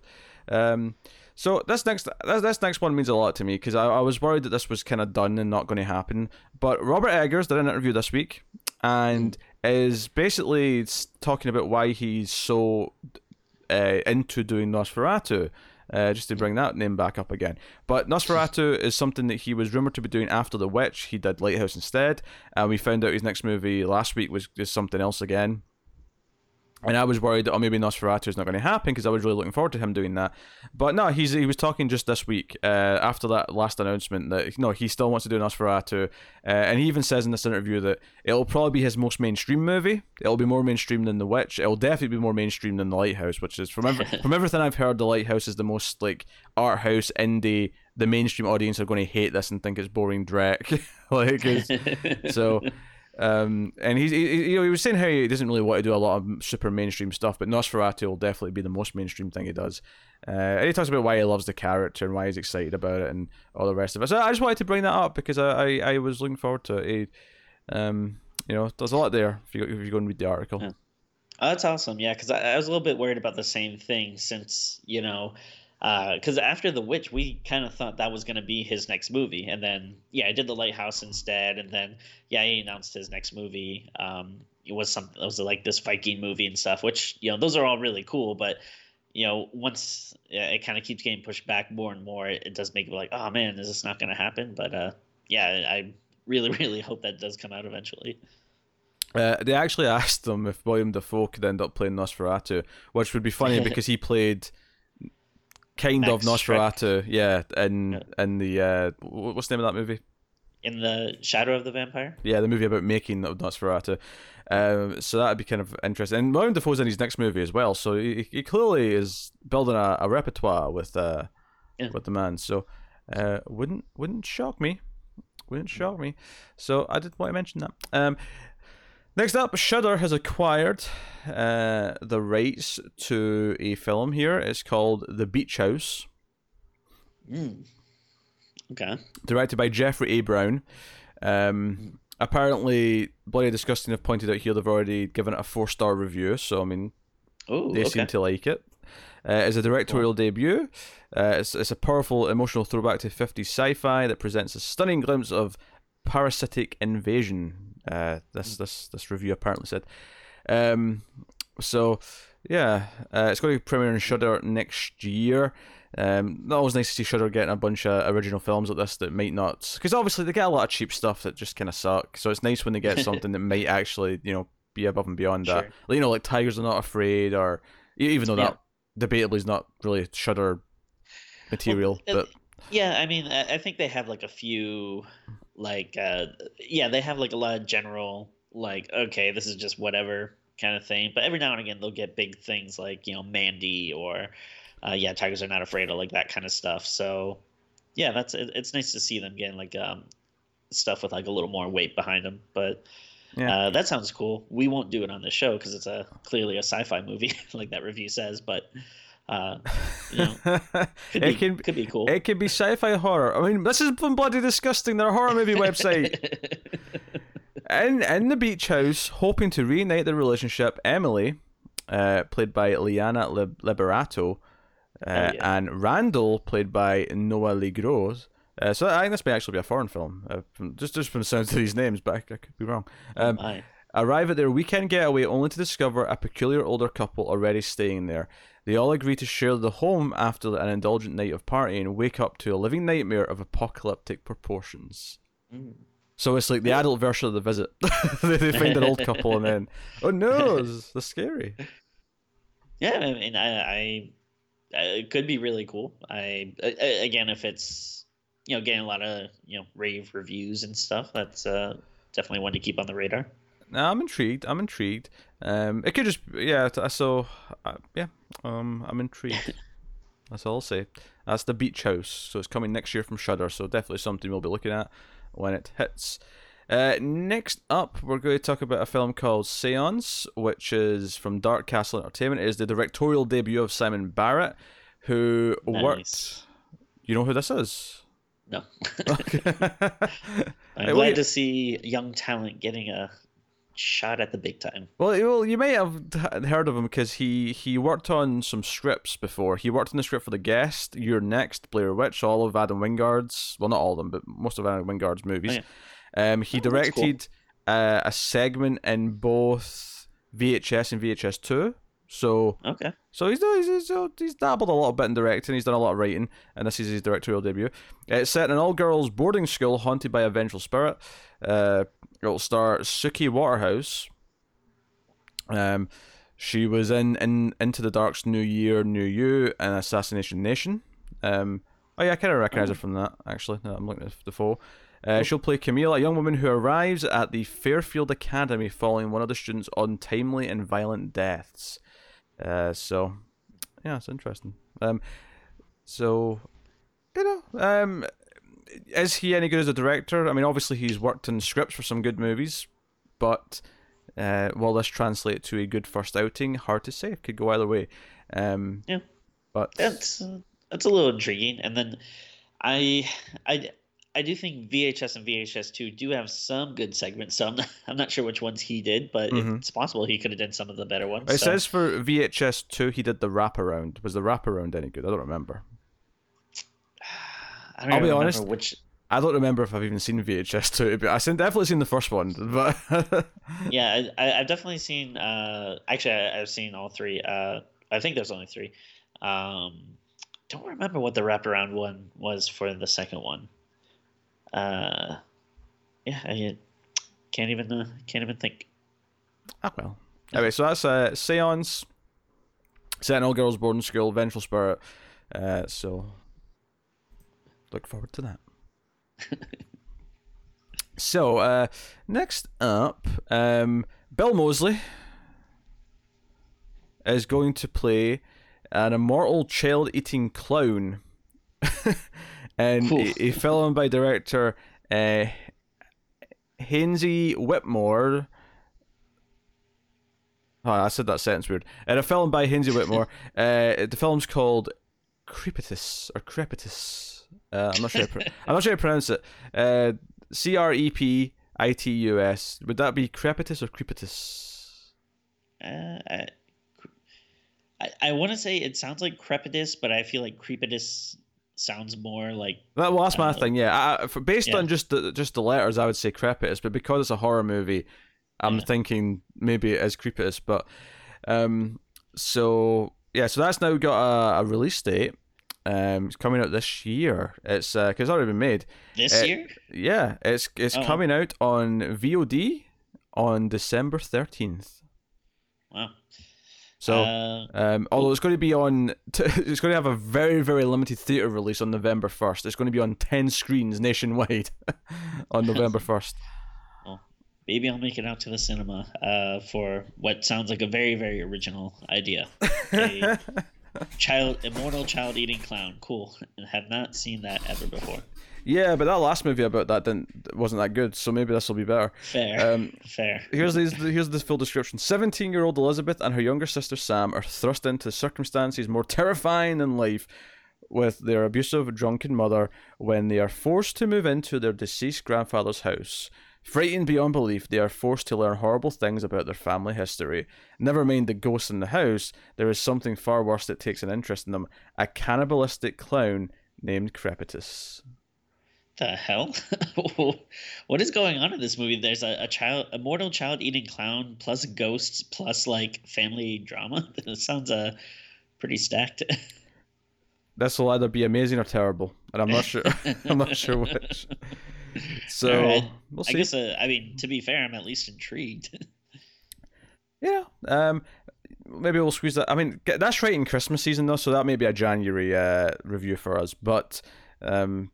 Um, so this next this, this next one means a lot to me because I, I was worried that this was kind of done and not going to happen. But Robert Eggers did an interview this week and is basically talking about why he's so uh, into doing Nosferatu. Uh, just to bring that name back up again. But Nosferatu [LAUGHS] is something that he was rumored to be doing after The Witch. He did Lighthouse instead, and we found out his next movie last week was is something else again. And I was worried that oh maybe Nosferatu is not going to happen because I was really looking forward to him doing that. But no, he's he was talking just this week uh, after that last announcement that no he still wants to do Nosferatu, uh, and he even says in this interview that it'll probably be his most mainstream movie. It'll be more mainstream than The Witch. It'll definitely be more mainstream than The Lighthouse, which is from from everything I've heard, The Lighthouse is the most like art house indie. The mainstream audience are going to hate this and think it's boring dreck. [LAUGHS] like so um, and he's he, you know he was saying how he doesn't really want to do a lot of super mainstream stuff, but Nosferatu will definitely be the most mainstream thing he does. Uh, and he talks about why he loves the character and why he's excited about it and all the rest of it. So I just wanted to bring that up because I I, I was looking forward to it. Um, you know, there's a lot there if you if you go and read the article. Yeah. Oh, that's awesome. Yeah, because I, I was a little bit worried about the same thing since you know, because after the witch, we kind of thought that was going to be his next movie, and then yeah, I did the lighthouse instead, and then yeah, he announced his next movie. Um, it was something. It was like this Viking movie and stuff, which you know those are all really cool, but you know, once it kind of keeps getting pushed back more and more, it, it does make it like, oh man, is this not going to happen? But uh, yeah, I really, [LAUGHS] really hope that does come out eventually. Uh, they actually [LAUGHS] asked him if William Dafoe could end up playing Nosferatu, which would be funny [LAUGHS] because he played kind of Nosferatu, yeah, in Yeah. in the uh, what's the name of that movie? In the Shadow of the Vampire. Yeah, the movie about making of Nosferatu. Um, so that'd be kind of interesting. And William Dafoe's in his next movie as well, so he, he clearly is building a, a repertoire with uh, Yeah. with the man. So uh, wouldn't wouldn't shock me. Wouldn't shock me. So I did want to mention that. Um, next up, Shudder has acquired uh, the rights to a film here. It's called The Beach House, Mm. Okay. directed by Jeffrey A. Brown. Um, apparently, Bloody Disgusting have pointed out here they've already given it a four star review. So I mean, Oh, they okay. seem to like it. Uh, it's a directorial debut. Uh, it's, it's a powerful emotional throwback to 50s sci fi that presents a stunning glimpse of parasitic invasion. Uh, this, this, this review apparently said. Um, so, yeah, uh, it's going to premiere in Shudder next year. Um, that was nice to see Shudder getting a bunch of original films like this that might not, because obviously they get a lot of cheap stuff that just kind of suck. So it's nice when they get [LAUGHS] something that might actually, you know, be above and beyond that. Sure. Like, you know, like Tigers Are Not Afraid, or even though Yeah. that debatably is not really Shudder material, Well, but Yeah, I mean, I think they have like a few, like, uh, yeah, they have like a lot of general, like, okay, this is just whatever kind of thing. But every now and again, they'll get big things like, you know, Mandy or, uh, yeah, Tigers Are Not Afraid of like that kind of stuff. So, yeah, that's it, it's nice to see them getting like um, stuff with like a little more weight behind them. But Yeah. uh, that sounds cool. We won't do it on the show because it's a clearly a sci-fi movie, [LAUGHS] like that review says. But uh, [LAUGHS] you know, could, it be, can could be cool. it can be sci-fi horror. I mean, this is bloody disgusting. Their horror movie website. [LAUGHS] in in the beach house, hoping to reunite their relationship, Emily, uh, played by Liana Liberato, uh, Oh, yeah. and Randall, played by Noah Le Gros. Uh, so I think this may actually be a foreign film, uh, from, just just from the sounds of these names, but I, I could be wrong. Um, My. arrive at their weekend getaway only to discover a peculiar older couple already staying there. They all agree to share the home after an indulgent night of partying and wake up to a living nightmare of apocalyptic proportions. Mm. So it's like the adult version of the visit. [LAUGHS] they, they find an old couple and then, oh no, it's, it's [LAUGHS] scary. Yeah, I mean, I, I, I it could be really cool. I, I again, if it's you know getting a lot of you know rave reviews and stuff, that's uh, definitely one to keep on the radar. No, I'm intrigued. I'm intrigued. Um, it could just yeah. So uh, yeah, um, I'm intrigued. [LAUGHS] That's all I'll say. That's the Beach House. So it's coming next year from Shudder. So definitely something we'll be looking at when it hits. Uh, next up, we're going to talk about a film called Seance, which is from Dark Castle Entertainment. It is the directorial debut of Simon Barrett, who worked. You know who this is? No, [LAUGHS] [LAUGHS] I'm Hey, glad to see young talent getting a shot at the big time. Well, well, you may have heard of him because he he worked on some scripts before. He worked on the script for The Guest, You're Next, Blair Witch, all of Adam Wingard's. Well, not all of them, but most of Adam Wingard's movies. Um, he Oh, that's cool. directed uh, a segment in both VHS and VHS two. So, Okay, so he's he's, he's he's dabbled a little bit in directing. He's done a lot of writing, and this is his directorial debut. It's set in an all-girls boarding school haunted by a vengeful spirit. Uh, it'll star Suki Waterhouse. Um, she was in, in Into the Dark's New Year, New You, and Assassination Nation. Um, oh yeah, I kind of recognize her from that actually. that I'm looking at the four. Uh, she'll play Camille, a young woman who arrives at the Fairfield Academy following one of the students' untimely and violent deaths. Uh, so, yeah, it's interesting. Um, so, you know, um, is he any good as a director? I mean, obviously he's worked in scripts for some good movies, but uh, will this translate to a good first outing? Hard to say. It could go either way. Um, Yeah. but that's uh, that's a little intriguing. And then I I I do think VHS and VHS two do have some good segments. So I'm not, I'm not sure which ones he did, but Mhm. it's possible he could have done some of the better ones. it so. says for VHS two, he did the wraparound. Was the wraparound any good? I don't remember. I don't I'll be honest, Which I don't remember if I've even seen VHS two. But I've definitely seen the first one, but [LAUGHS] yeah, I, I- I've definitely seen. Uh, actually, I, I've seen all three. Uh, I think there's only three. Um, don't remember what the wraparound one was for the second one. Uh, yeah, I can't even uh, can't even think. Ah well. Anyway, so that's uh, Seance, Sentinel Girls Boarding School, Vengeful Spirit. Uh, so look forward to that. [LAUGHS] so uh, next up, um, Bill Moseley is going to play an immortal child-eating clown, [LAUGHS] and a, a film by director uh, Hainsey Whitmore. Oh, I said that sentence weird. And a film by Hainsey Whitmore. [LAUGHS] uh, the film's called Crepitus or Crepitus. Uh, I'm not sure. Pro- [LAUGHS] I'm not sure how to pronounce it. Uh, C R E P I T U S. Would that be Crepitus or Crepitus? Uh, I, I, I want to say it sounds like Crepitus, but I feel like Crepitus sounds more like. That, well, that's my Uh, thing. Yeah, I, for, based yeah. on just the just the letters, I would say Crepitus, but because it's a horror movie, I'm Yeah. thinking maybe it is Crepitus. But um, so yeah, so that's now got a, a release date. Um, it's coming out this year. It's uh, 'cause it's already been made. This Uh, year? Yeah, it's it's Oh. coming out on VOD on December thirteenth. Wow. So. uh, Um, although it's going to be on, t- [LAUGHS] it's going to have a very, very limited theater release on November first. It's going to be on ten screens nationwide [LAUGHS] on November first. [LAUGHS] maybe I'll make it out to the cinema uh, for what sounds like a very, very original idea. A child, immortal child eating clown. Cool. And have not seen that ever before. yeah, but that last movie about that didn't wasn't that good. So maybe this will be better. Fair. Um, Fair. Here's these. Here's the full description. Seventeen-year-old Elizabeth and her younger sister Sam are thrust into circumstances more terrifying than life, with their abusive, drunken mother when they are forced to move into their deceased grandfather's house. Frightened beyond belief, they are forced to learn horrible things about their family history. Never mind the ghosts in the house, there is something far worse that takes an interest in them a cannibalistic clown named Crepitus. the hell? [LAUGHS] what is going on in this movie? There's a, a child, a mortal child eating clown, plus ghosts, plus like family drama. [LAUGHS] That sounds uh pretty stacked. [LAUGHS] This will either be amazing or terrible, and I'm not sure. I'm not sure which. So Alright. we'll I guess, uh, I mean, to be fair, I'm at least intrigued. [LAUGHS] Yeah. Um, maybe we'll squeeze that. I mean, that's right in Christmas season though, so that may be a January uh, review for us. But um,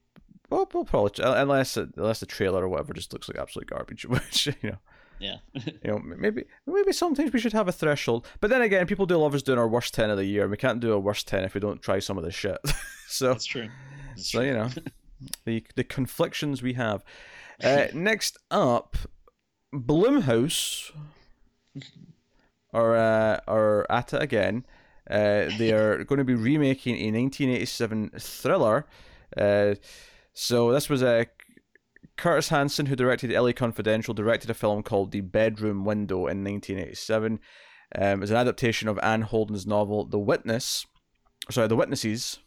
we'll, we'll probably unless unless the trailer or whatever just looks like absolute garbage, [LAUGHS] which you know. yeah. [LAUGHS] You know, maybe maybe sometimes we should have a threshold. But then again, people do love us doing our worst ten of the year. and We can't do a worst ten if we don't try some of this shit. so That's true. That's so true. you know, the the conflictions we have. Uh, [LAUGHS] next up, Blumhouse are uh, are at it again. Uh, they are [LAUGHS] going to be remaking a 1987 thriller. Uh, so this was a Curtis Hanson, who directed LA Confidential, directed a film called The Bedroom Window in 1987. Um, it's an adaptation of Anne Holden's novel The Witness. Sorry, The Witnesses.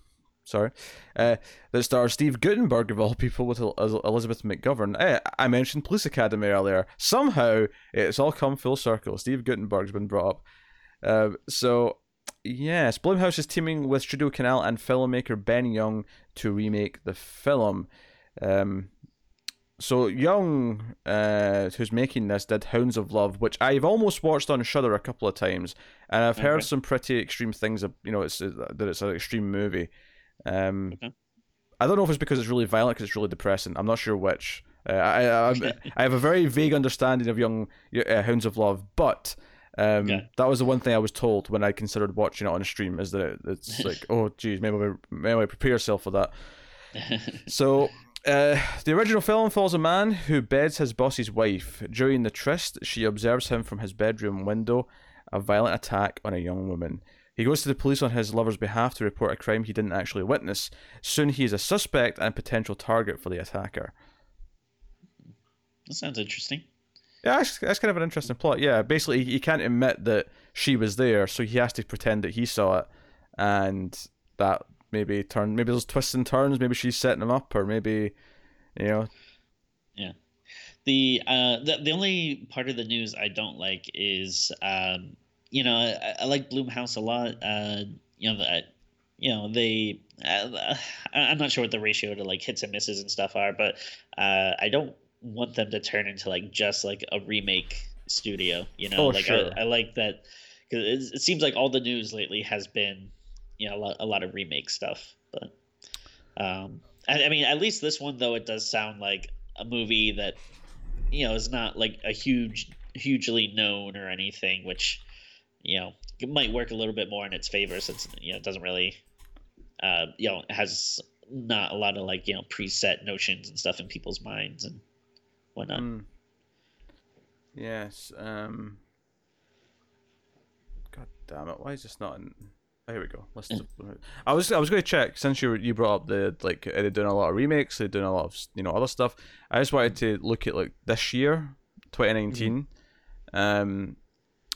Sorry, uh, that stars Steve Guttenberg of all people with El- El- Elizabeth McGovern. Eh, I mentioned Police Academy earlier. Somehow it's all come full circle. Steve Guttenberg's been brought up. Uh, so yes, Blumhouse is teaming with Studio Canal and filmmaker Ben Young to remake the film. Um, so Young, uh, who's making this, did Hounds of Love, which I've almost watched on Shudder a couple of times, and I've heard Okay. some pretty extreme things. of- You know, it's that it's an extreme movie. Um, Okay. I don't know if it's because it's really violent, because it's really depressing. I'm not sure which. Uh, I, I, [LAUGHS] I have a very vague understanding of Young uh, Hounds of Love, but um, that was the one thing I was told when I considered watching it on a stream. Is that it, it's [LAUGHS] like, oh, geez, maybe I, maybe prepare yourself for that. [LAUGHS] So, uh, the original film follows a man who beds his boss's wife. During the tryst, she observes him from his bedroom window, a violent attack on a young woman. He goes to the police on his lover's behalf to report a crime he didn't actually witness. Soon he is a suspect and potential target for the attacker. that sounds interesting. Yeah, that's, that's kind of an interesting plot. Yeah, basically, he can't admit that she was there, so he has to pretend that he saw it, and that maybe turn maybe those twists and turns. Maybe she's setting him up, or maybe, you know, Yeah, The uh the, the only part of the news I don't like is um you know I, I like Blumhouse a lot uh you know I, you know they uh, i'm not sure what the ratio to like hits and misses and stuff are but uh, i don't want them to turn into like just like a remake studio you know Oh, like sure. I, I like that because it, it seems like all the news lately has been you know a lot, a lot of remake stuff but um I, I mean at least this one though it does sound like a movie that you know is not like a huge hugely known or anything which you know it might work a little bit more in its favor since you know it doesn't really uh you know has not a lot of like you know preset notions and stuff in people's minds and whatnot Mm. Yes. Um. God damn it! Why is this not in? Oh, here we go. List of, [LAUGHS] I was I was going to check since you you brought up the like they're doing a lot of remakes? They're doing a lot of you know other stuff. I just wanted to look at like this year, 2019. Um.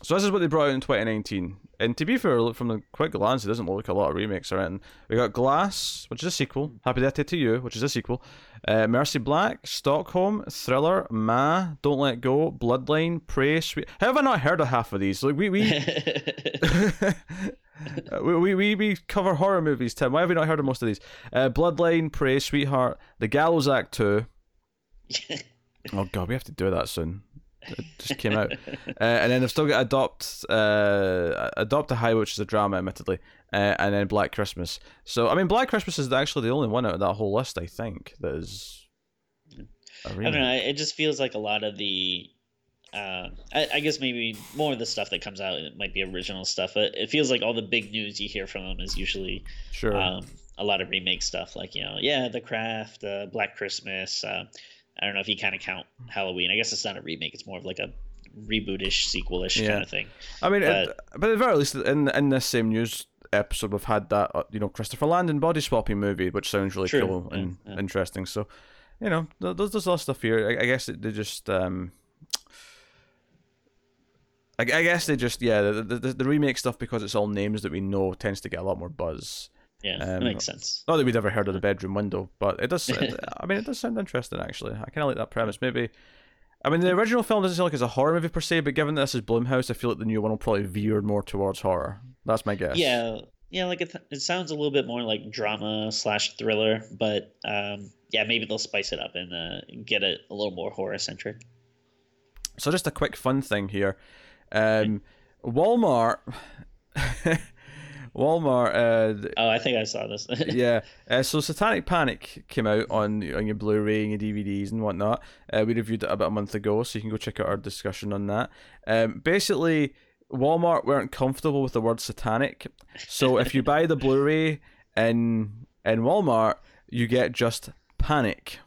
So this is what they brought out in 2019. And to be fair, from the quick glance, it doesn't look like a lot of remakes or anything. We got Glass, which is a sequel. Happy Birthday to You, which is a sequel. Uh, Mercy Black, Stockholm, Thriller, Ma, Don't Let Go, Bloodline, Prey, Sweet. How have I not heard of half of these? Like we we [LAUGHS] [LAUGHS] we, we we we cover horror movies, Tim. Why have we not heard of most of these? Uh, Bloodline, Prey, Sweetheart, The Gallows Act Two. [LAUGHS] Oh god, we have to do that soon. It just came out, uh, and then they've still got Adopt, uh, Adopt a High, which is a drama, admittedly, uh, and then Black Christmas. So I mean, Black Christmas is actually the only one out of that whole list, I think, that is. I don't know. It just feels like a lot of the, uh, I, I guess maybe more of the stuff that comes out it might be original stuff. But it feels like all the big news you hear from them is usually Sure. um, a lot of remake stuff. Like you know, yeah, The Craft, uh, Black Christmas. Uh, I don't know if you kind of count Halloween. I guess it's not a remake. It's more of like a rebootish, sequelish Yeah. kind of thing. I mean, but- it, but at the very least, in in this same news episode, we've had that uh, you know Christopher Landon body swapping movie, which sounds really True, cool yeah, and yeah. interesting. So, you know, there's there's a lot of stuff here. I, I guess it, they just um. I, I guess they just yeah the, the the remake stuff because it's all names that we know tends to get a lot more buzz. Yeah, Um, that makes sense. Not that we'd ever heard of the [LAUGHS] bedroom window, but it does. it- [LAUGHS] I mean, it does sound interesting actually. I kind of like that premise. Maybe. I mean, the original film doesn't sound like it's a horror movie per se, but given that this is Blumhouse, I feel like the new one will probably veer more towards horror. That's my guess. Yeah, yeah. Like it, it sounds a little bit more like drama slash thriller, but um, yeah, maybe they'll spice it up and uh, get it a little more horror centric. So just a quick fun thing here. Um, Walmart. [LAUGHS] Walmart. Uh, Oh, I think I saw this. [LAUGHS] yeah. Uh, so Satanic Panic came out on on your Blu-ray and your DVDs and whatnot. Uh, we reviewed it about a month ago, so you can go check out our discussion on that. Um, basically, Walmart weren't comfortable with the word satanic, so if you buy the Blu-ray in in Walmart, you get just Panic,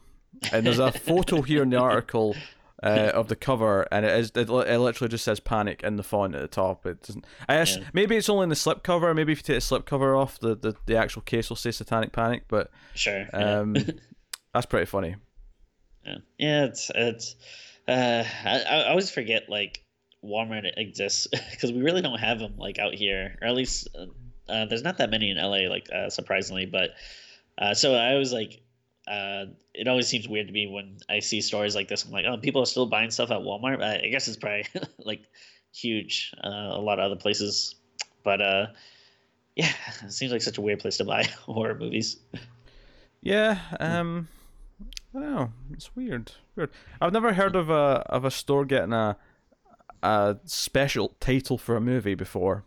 and there's a photo here in the article. Uh, of the cover, and it is it, it literally just says "panic" in the font at the top. It doesn't. I guess Yeah. maybe it's only in the slip cover. Maybe if you take the slip cover off, the, the, the actual case will say "Satanic Panic." But sure. yeah. um, [LAUGHS] that's pretty funny. Yeah, yeah it's it's. Uh, I, I always forget like Walmart exists [LAUGHS] because we really don't have them like out here, or at least uh, uh, there's not that many in LA, like uh, surprisingly. But uh, so I was like. Uh, it always seems weird to me when I see stories like this. I'm like, oh, people are still buying stuff at Walmart. I, guess it's probably [LAUGHS] like huge. Uh, a lot of other places, but uh, yeah, it seems like such a weird place to buy [LAUGHS] horror movies. Yeah. Um, I don't know. It's weird. Weird. I've never heard of a of a store getting a a special title for a movie before.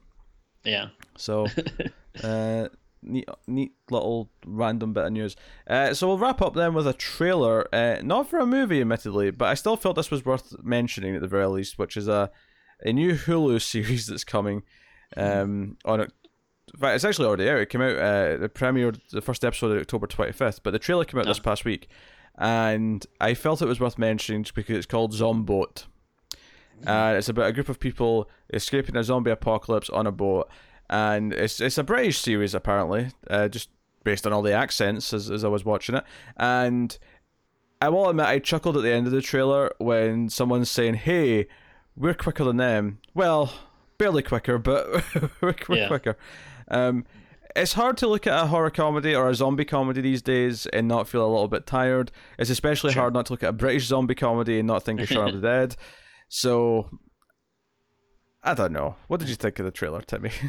Yeah. So, [LAUGHS] uh, neat, neat little random bit of news. Uh, so we'll wrap up then with a trailer, uh, not for a movie, admittedly, but I still felt this was worth mentioning at the very least, which is a a new Hulu [LAUGHS] series that's coming. Um, on it. In fact, it's actually already out. It came out. Uh, the premiered the first episode of October twenty fifth, but the trailer came out this Oh. past week, and I felt it was worth mentioning just because it's called Zomboat. Uh, it's about a group of people escaping a zombie apocalypse on a boat, and it's it's a British series apparently, uh, just based on all the accents as, as I was watching it. And I will admit, I chuckled at the end of the trailer when someone's saying, "Hey, we're quicker than them." Well, barely quicker, but [LAUGHS] we're, we're Yeah. quicker. Um, it's hard to look at a horror comedy or a zombie comedy these days and not feel a little bit tired. It's especially Sure. hard not to look at a British zombie comedy and not think of Shaun of the [LAUGHS] Dead. So, I don't know. What did you think of the trailer, Timmy? [LAUGHS]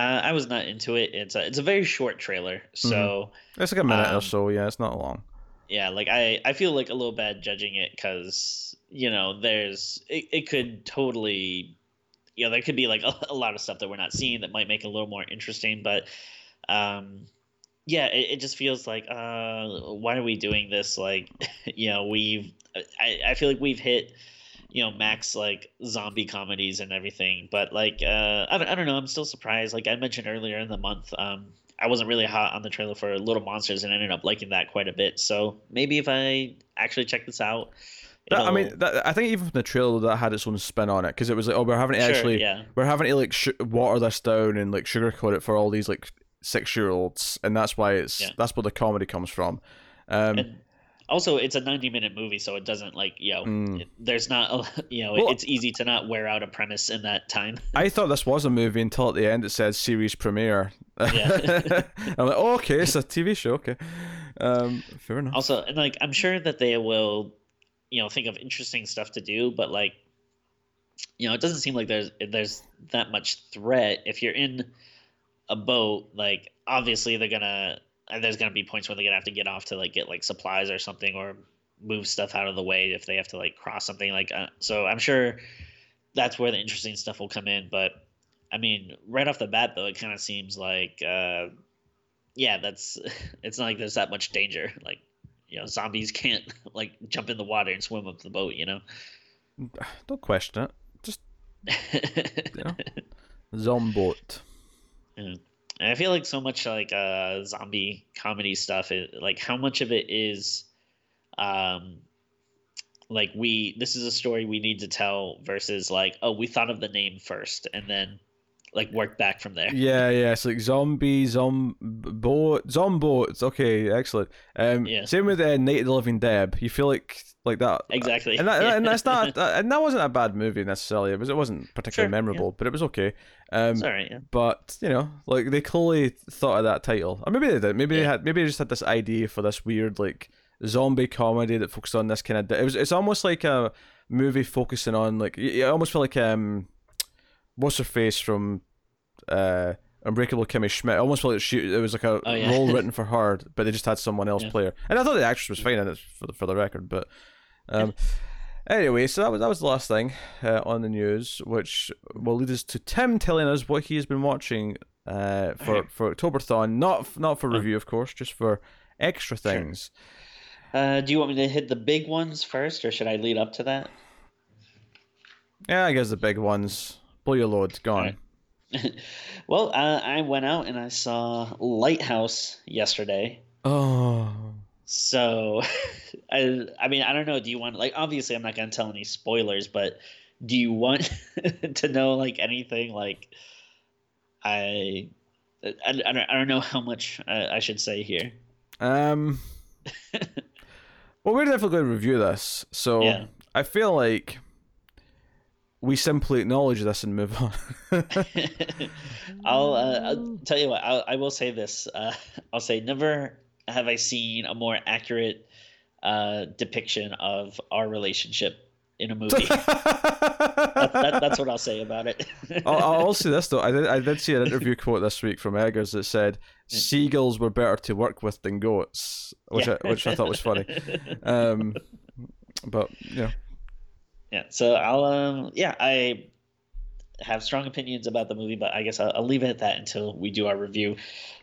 Uh, I was not into it. It's a it's a very short trailer, so It's like a minute or Um, so. Yeah, it's not long. yeah, like I I feel like a little bad judging it because you know there's it, it could totally you know there could be like a, a lot of stuff that we're not seeing that might make it a little more interesting, but um yeah, it, it just feels like uh why are we doing this? Like [LAUGHS] you know we've I I feel like we've hit you know max like zombie comedies and everything but like uh I don't, I don't know i'm still surprised like i mentioned earlier in the month um i wasn't really hot on the trailer for little monsters and ended up liking that quite a bit so maybe if i actually check this out That- I mean, that, I think even from the trailer that had its own spin on it because it was like, oh, we're having to Sure, actually, yeah we're having to like sh- water this down and like sugarcoat it for all these like six year olds, and that's why it's Yeah. that's where the comedy comes from. Um, and also it's a 90 minute movie so it doesn't like you know Mm. it- there's not a, [LAUGHS] you know Well- it's easy to not wear out a premise in that time [LAUGHS] I thought this was a movie until at the end it said series premiere. Yeah. [LAUGHS] I'm like, oh, okay, it's a TV show. Okay, um, fair enough. also and like i'm sure that they will you know think of interesting stuff to do but like you know it doesn't seem like there's there's that much threat if you're in a boat like obviously they're gonna and there's gonna be points where they're gonna have to get off to like get like supplies or something or move stuff out of the way if they have to like cross something like uh, so i'm sure that's where the interesting stuff will come in but i mean right off the bat though it kind of seems like uh yeah that's [LAUGHS] it's not like there's that much danger like you know zombies [LAUGHS] can't like jump in the water and swim up the boat you know [SIGHS] Don't question it. Just [LAUGHS] you know, Zomboat. Yeah. And I feel like so much like uh zombie comedy stuff is like how much of it is um like we this is a story we need to tell versus like oh we thought of the name first and then like work back from there. Yeah, yeah. It's like zombie, zomboat, zomboats. Okay, excellent. Um, Yeah. Same with uh, Night of the Living Deb. You feel like like that. Exactly. And, that, [LAUGHS] and that's not [LAUGHS] and that wasn't a bad movie necessarily. It was it wasn't particularly Sure, yeah. memorable, but it was okay. Um, It's all right, yeah. but you know, like they clearly thought of that title, or maybe they did. Maybe they had. Maybe they just had this idea for this weird like zombie comedy that focused on this kind of. It was. It's almost like a movie focusing on like. You almost feel like um, what's her face from, uh. Unbreakable Kimmy Schmidt. I almost felt like she, it was like a Oh, yeah. role [LAUGHS] written for her, but they just had someone else Yeah. play her. And I thought the actress was fine in it for the, for the record. But um, anyway, so that was that was the last thing uh, on the news, which will lead us to Tim telling us what he has been watching uh, for for Octoberthon. Not not for Oh. review, of course, just for extra Sure. things. Uh do you want me to hit the big ones first or should I lead up to that? Yeah, I guess the big ones. Blow your load. Gone. Alright. [LAUGHS] well, uh, I went out and I saw Lighthouse yesterday. Oh. So, [LAUGHS] I, I mean, I don't know. Do you want like obviously I'm not gonna tell any spoilers, but do you want [LAUGHS] to know like anything? Like, I, I, I don't, I don't know how much uh, I should say here. Um. [LAUGHS] well, we're definitely going to review this, so Yeah. I feel like we simply acknowledge this and move on. I'll, uh, I'll tell you what. I'll, I will say this. Uh, I'll say never have I seen a more accurate uh, depiction of our relationship in a movie. [LAUGHS] that, that, that's what I'll say about it. [LAUGHS] I'll, I'll say this though. I did, I did see an interview [LAUGHS] quote this week from Eggers that said seagulls were better to work with than goats, which Yeah. I, which I thought was funny. Um, but yeah, yeah. So I'll um yeah I have strong opinions about the movie, but I guess I'll, I'll leave it at that until we do our review.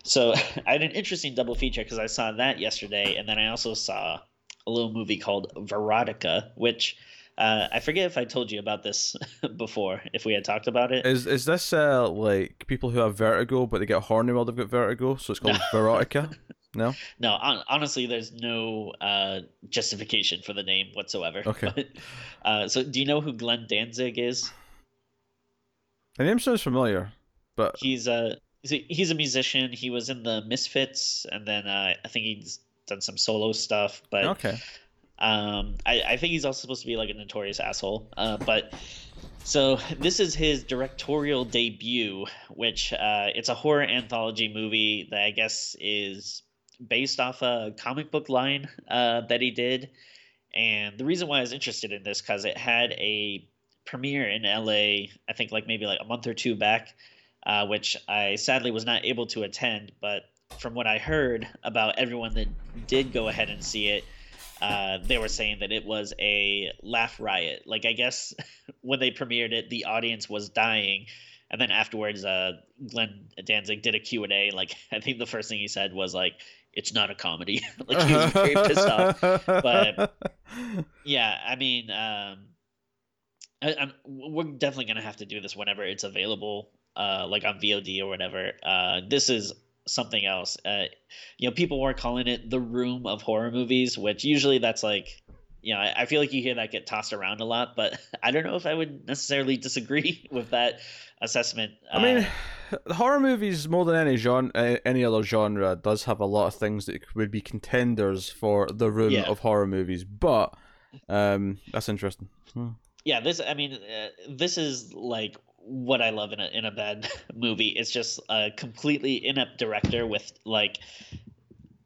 So [LAUGHS] I had an interesting double feature because I saw that yesterday, and then I also saw a little movie called Verotica, which. Uh, I forget if I told you about this [LAUGHS] before, if we had talked about it. is is this uh like people who have vertigo but they get horny while they've got vertigo, so it's called [LAUGHS] verotica? No. No, hon- honestly, there's no uh, justification for the name whatsoever. Okay. But, uh, so, do you know who Glenn Danzig is? The name sounds familiar, but He's a he's a, musician. He was in the Misfits, and then uh, I think he's done some solo stuff. But okay. um, I, I think he's also supposed to be like a notorious asshole. Uh, but so this is his directorial debut, which uh, it's a horror anthology movie that I guess is based off a comic book line uh, that he did. And the reason why I was interested in this because it had a premiere in LA, I think like maybe like a month or two back. uh, which I sadly was not able to attend. But from what I heard about everyone that did go ahead and see it, uh, they were saying that it was a laugh riot. Like I guess [LAUGHS] when they premiered it, the audience was dying, and then afterwards, uh, Glenn Danzig did a Q and A. Like [LAUGHS] I think the first thing he said was like, "It's not a comedy." [LAUGHS] like he was very pissed off. But yeah, I mean, um, I, we're definitely gonna have to do this whenever it's available, uh, like on VOD or whatever. Uh, this is something else. Uh, you know, people were calling it the room of horror movies, which usually that's like, you know, I, I, feel like you hear that get tossed around a lot, but [LAUGHS] I don't know if I would necessarily disagree [LAUGHS] with that assessment. I mean, uh, [SIGHS] horror movies more than any genre, any other genre, does have a lot of things that would be contenders for the room yeah. of horror movies, but um, that's interesting. Hmm. Yeah, this. I mean, uh, this is like what I love in a in a bad [LAUGHS] movie. It's just a completely inept director with like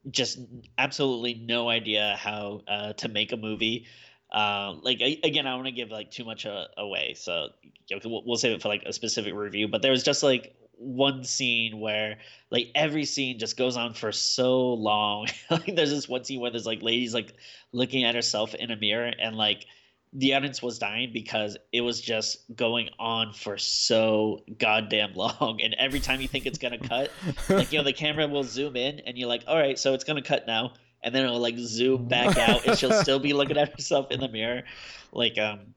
just absolutely no idea how uh, to make a movie. Uh, like again, I don't want to give like too much uh, away, so you know, we'll, we'll save it for like a specific review. But there was just like one scene where like every scene just goes on for so long. [LAUGHS] like there's this one scene where there's like ladies like looking at herself in a mirror and like the audience was dying because it was just going on for so goddamn long. And every time you think it's gonna [LAUGHS] cut, like you know, the camera will zoom in, and you're like, all right, so it's gonna cut now, and then it'll like zoom back out, and she'll still be looking at herself in the mirror, like um.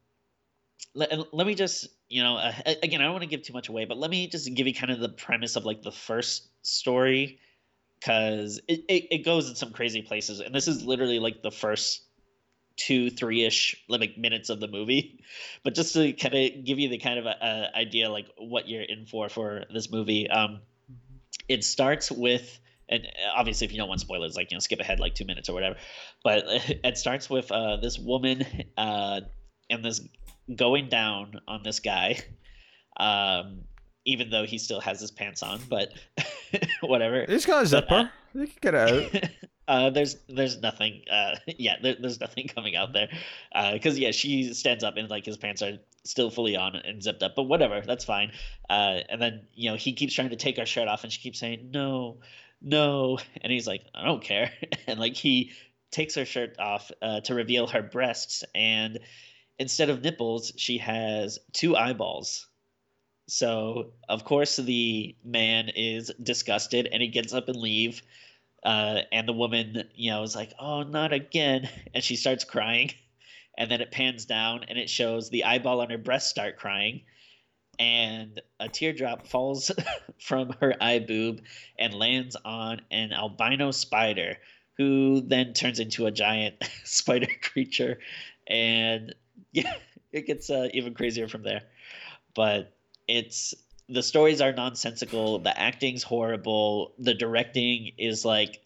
Let, let me just you know uh, again i don't want to give too much away but let me just give you kind of the premise of like the first story because it, it, it goes in some crazy places and this is literally like the first two three ish like minutes of the movie. [LAUGHS] But just to kind of give you the kind of a, a idea like what you're in for for this movie um it starts with and obviously if you don't want spoilers like you know skip ahead like two minutes or whatever. But [LAUGHS] it starts with uh this woman uh and this going down on this guy um even though he still has his pants on but [LAUGHS] whatever. He's got a zipper uh, he can get out Uh, there's there's nothing. Uh, [LAUGHS] yeah, there, there's nothing coming out there, because uh, yeah, she stands up and like his pants are still fully on and zipped up, but whatever, that's fine. Uh, and then you know he keeps trying to take her shirt off, and she keeps saying no, no, [LAUGHS] and he's like I don't care, [LAUGHS] and like he takes her shirt off uh, to reveal her breasts, and instead of nipples, she has two eyeballs. So of course the man is disgusted, and he gets up and leave uh, and the woman, you know, is like, "Oh, not again!" [LAUGHS] And she starts crying, [LAUGHS] and then it pans down and it shows the eyeball on her breast start crying, and a teardrop falls [LAUGHS] from her eye boob and lands on an albino spider, who then turns into a giant spider creature, and yeah, it gets uh, even crazier from there. But it's the stories are nonsensical the acting's horrible the directing is like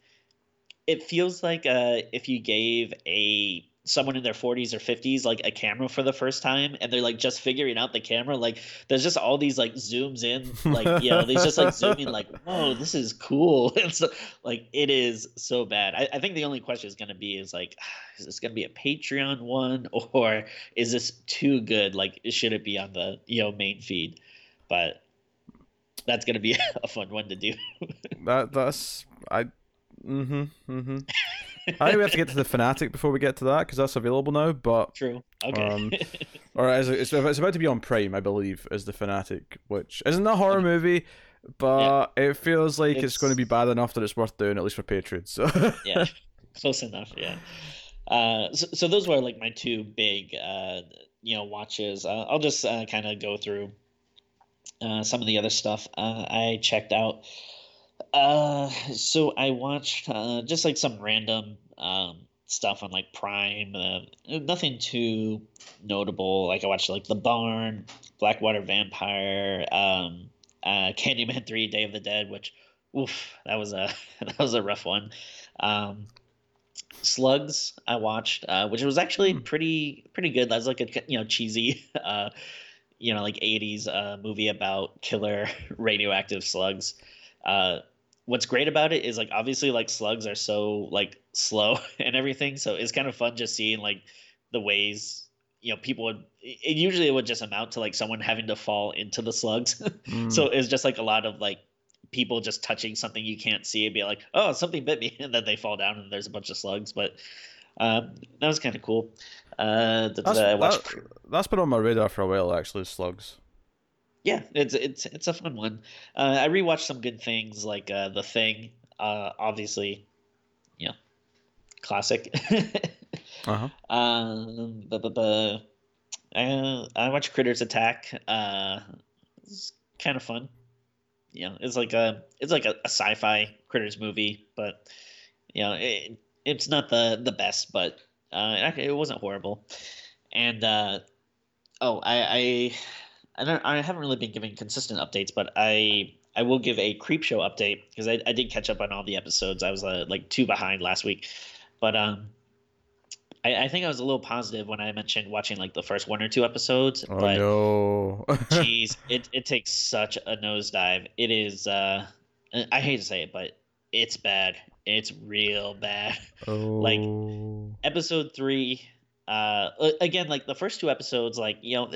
it feels like uh, if you gave a someone in their 40s or 50s like a camera for the first time and they're like just figuring out the camera like there's just all these like zooms in like you know they just like zooming like [LAUGHS] whoa this is cool. [LAUGHS] And so like it is so bad. I, I think the only question is going to be is like [SIGHS] is this going to be a patreon one [LAUGHS] or is this too good? Like should it be on the you know main feed? But that's gonna be [LAUGHS] a fun one to do. [LAUGHS] that that's I. Mm-hmm. Mm-hmm. I think we have to get to the fanatic before we get to that because that's available now. But true. Okay. Um, [LAUGHS] or it's, it's about to be on Prime, I believe, is the fanatic, which isn't a horror movie, but yeah. it feels like it's... it's... going to be bad enough that it's worth doing at least for patrons. So yeah, close enough. Yeah. Uh, so, so those were like my two big, uh, you know, watches. Uh, I'll just uh, kind of go through uh, some of the other stuff uh, I checked out. Uh, so I watched uh, just like some random um, stuff on like Prime. Uh, nothing too notable. Like I watched like The Barn, Blackwater Vampire, um, uh, Candyman Three, Day of the Dead, which oof, that was a [LAUGHS] that was a rough one. Um, Slugs I watched, uh, which was actually hmm. pretty pretty good. That was like a you know cheesy [LAUGHS] uh, you know like 80s uh, movie about killer [LAUGHS] radioactive slugs uh, what's great about it is like obviously like slugs are so like slow [LAUGHS] and everything so it's kind of fun just seeing like the ways you know people would it usually would just amount to like someone having to fall into the slugs [LAUGHS] mm. so it's just like a lot of like people just touching something you can't see and be like oh something bit me and then they fall down and there's a bunch of slugs but um, that was kind of cool uh, that's, that, that's been on my radar for a while actually slugs yeah it's it's it's a fun one uh, i rewatched some good things like uh, the thing uh, obviously you know classic [LAUGHS] uh-huh. Um, but, but, but, I, I watched Critters Attack. Uh, it's kind of fun. You know, it's like a it's like a, a sci-fi Critters movie, but you know, it, it's not the the best, but uh, it, it wasn't horrible. And uh, oh, I, I I don't I haven't really been giving consistent updates, but I I will give a Creepshow update because I, I did catch up on all the episodes. I was uh, like two behind last week, but um I, I, think I was a little positive when I mentioned watching like the first one or two episodes. Oh but, no! [LAUGHS] [LAUGHS] Jeez, it it takes such a nosedive. It is. uh I hate to say it, but it's bad. It's real bad. [LAUGHS] Oh. Like episode three. Uh, again, like the first two episodes, like you know,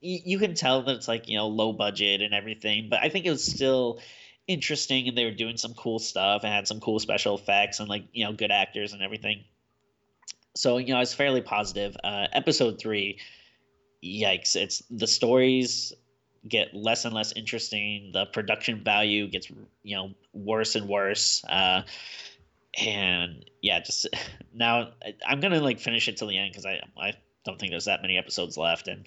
you can tell that it's like you know low budget and everything, but I think it was still interesting and they were doing some cool stuff and had some cool special effects and like you know good actors and everything so you know, I was fairly positive. Uh, episode three, yikes! It's the stories get less and less interesting. The production value gets you know worse and worse. Uh, and yeah, just [LAUGHS] now I'm gonna like finish it till the end because I I don't think there's that many episodes left, and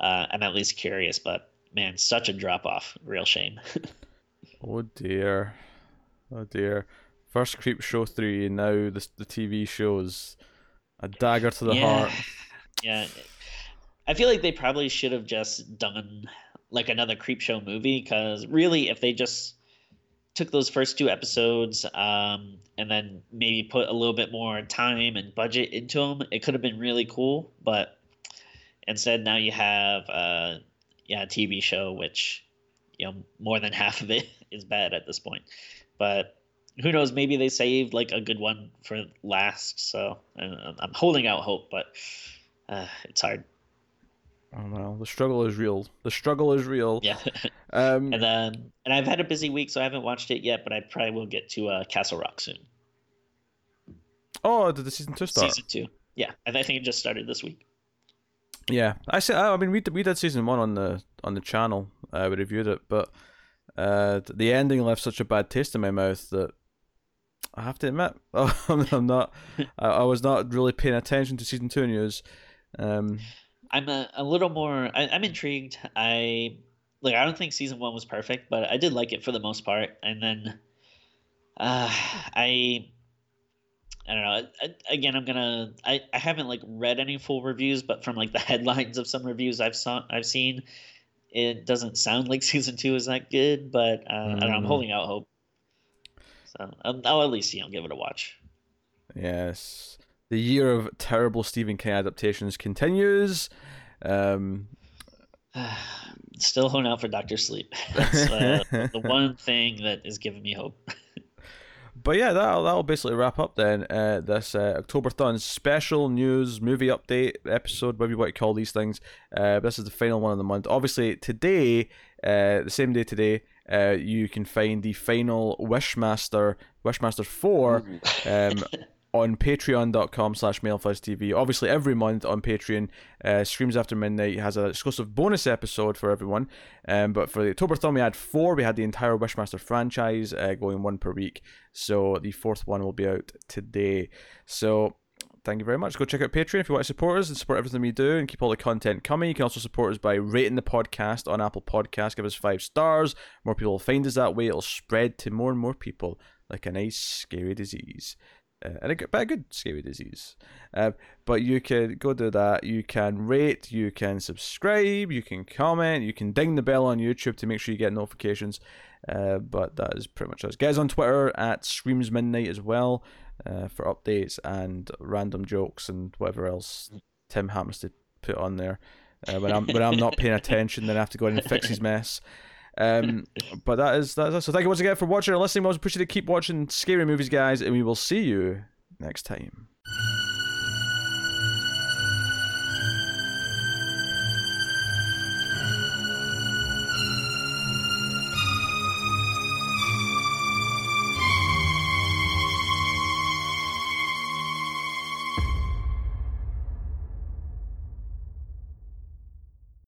uh, I'm at least curious. But man, such a drop off. Real shame. [LAUGHS] oh dear, oh dear. First Creepshow three, and now the the TV shows a dagger to the yeah. heart. Yeah. I feel like they probably should have just done like another Creepshow movie because really if they just took those first two episodes um, and then maybe put a little bit more time and budget into them it could have been really cool but instead now you have uh, yeah a tv show which you know more than [LAUGHS] half of it is bad at this point but who knows? Maybe they saved like a good one for last. So I'm holding out hope, but uh, it's hard. Oh well, the struggle is real. The struggle is real. Yeah. [LAUGHS] um, and then, and I've had a busy week, so I haven't watched it yet. But I probably will get to uh, Castle Rock soon. Oh, did the season two start? Season two. Yeah, I think it just started this week. Yeah, I said. I mean, we did, we did season one on the on the channel. Uh, we reviewed it, but uh, the ending left such a bad taste in my mouth that I have to admit, [LAUGHS] I'm not. [LAUGHS] I, I, was not really paying attention to season two news. Um, I'm a, a little more. I, am intrigued. I like. I don't think season one was perfect, but I did like it for the most part. And then, uh, I. I don't know. I, again, I'm gonna. I, I haven't like read any full reviews, but from like the [LAUGHS] headlines of some reviews I've saw I've seen, it doesn't sound like [LAUGHS] season two is that good. But uh, mm. I don't know, I'm mm. holding out hope. So um, I'll at least you know give it a watch. Yes, the year of terrible Stephen King adaptations continues. Um, [SIGHS] Still holding out for Doctor Sleep. [LAUGHS] That's uh, the [LAUGHS] one thing that is giving me hope. [LAUGHS] but yeah, that'll, that'll basically wrap up then uh, this uh, October Thon special news movie update episode, whatever you want to call these things. Uh, this is the final one of the month. Obviously, today, uh, the same day today, uh, you can find the final Wishmaster, Wishmaster 4, um, on patreon.com slash TV. Obviously, every month on Patreon, uh, Screams After Midnight has an exclusive bonus episode for everyone. Um, but for the October Thon, we had four. We had the entire Wishmaster franchise uh, going one per week. So the fourth one will be out today. So thank you very much. Go check out Patreon if you want to support us and support everything we do and keep all the content coming. You can also support us by rating the podcast on Apple Podcasts. Give us five stars. More people will find us that way. It'll spread to more and more people like a nice scary disease. Uh, and a, but a good scary disease. Uh, but you can go do that. You can rate, you can subscribe, you can comment, you can ding the bell on YouTube to make sure you get notifications. Uh, but that is pretty much us. Get us on Twitter at Screams Midnight as well uh, for updates and random jokes and whatever else Tim happens to put on there. Uh, when I'm when I'm not paying [LAUGHS] attention, then I have to go in and fix his mess. Um, but that is that is so. Thank you once again for watching and listening. We appreciate it. Keep watching scary movies, guys, and we will see you next time.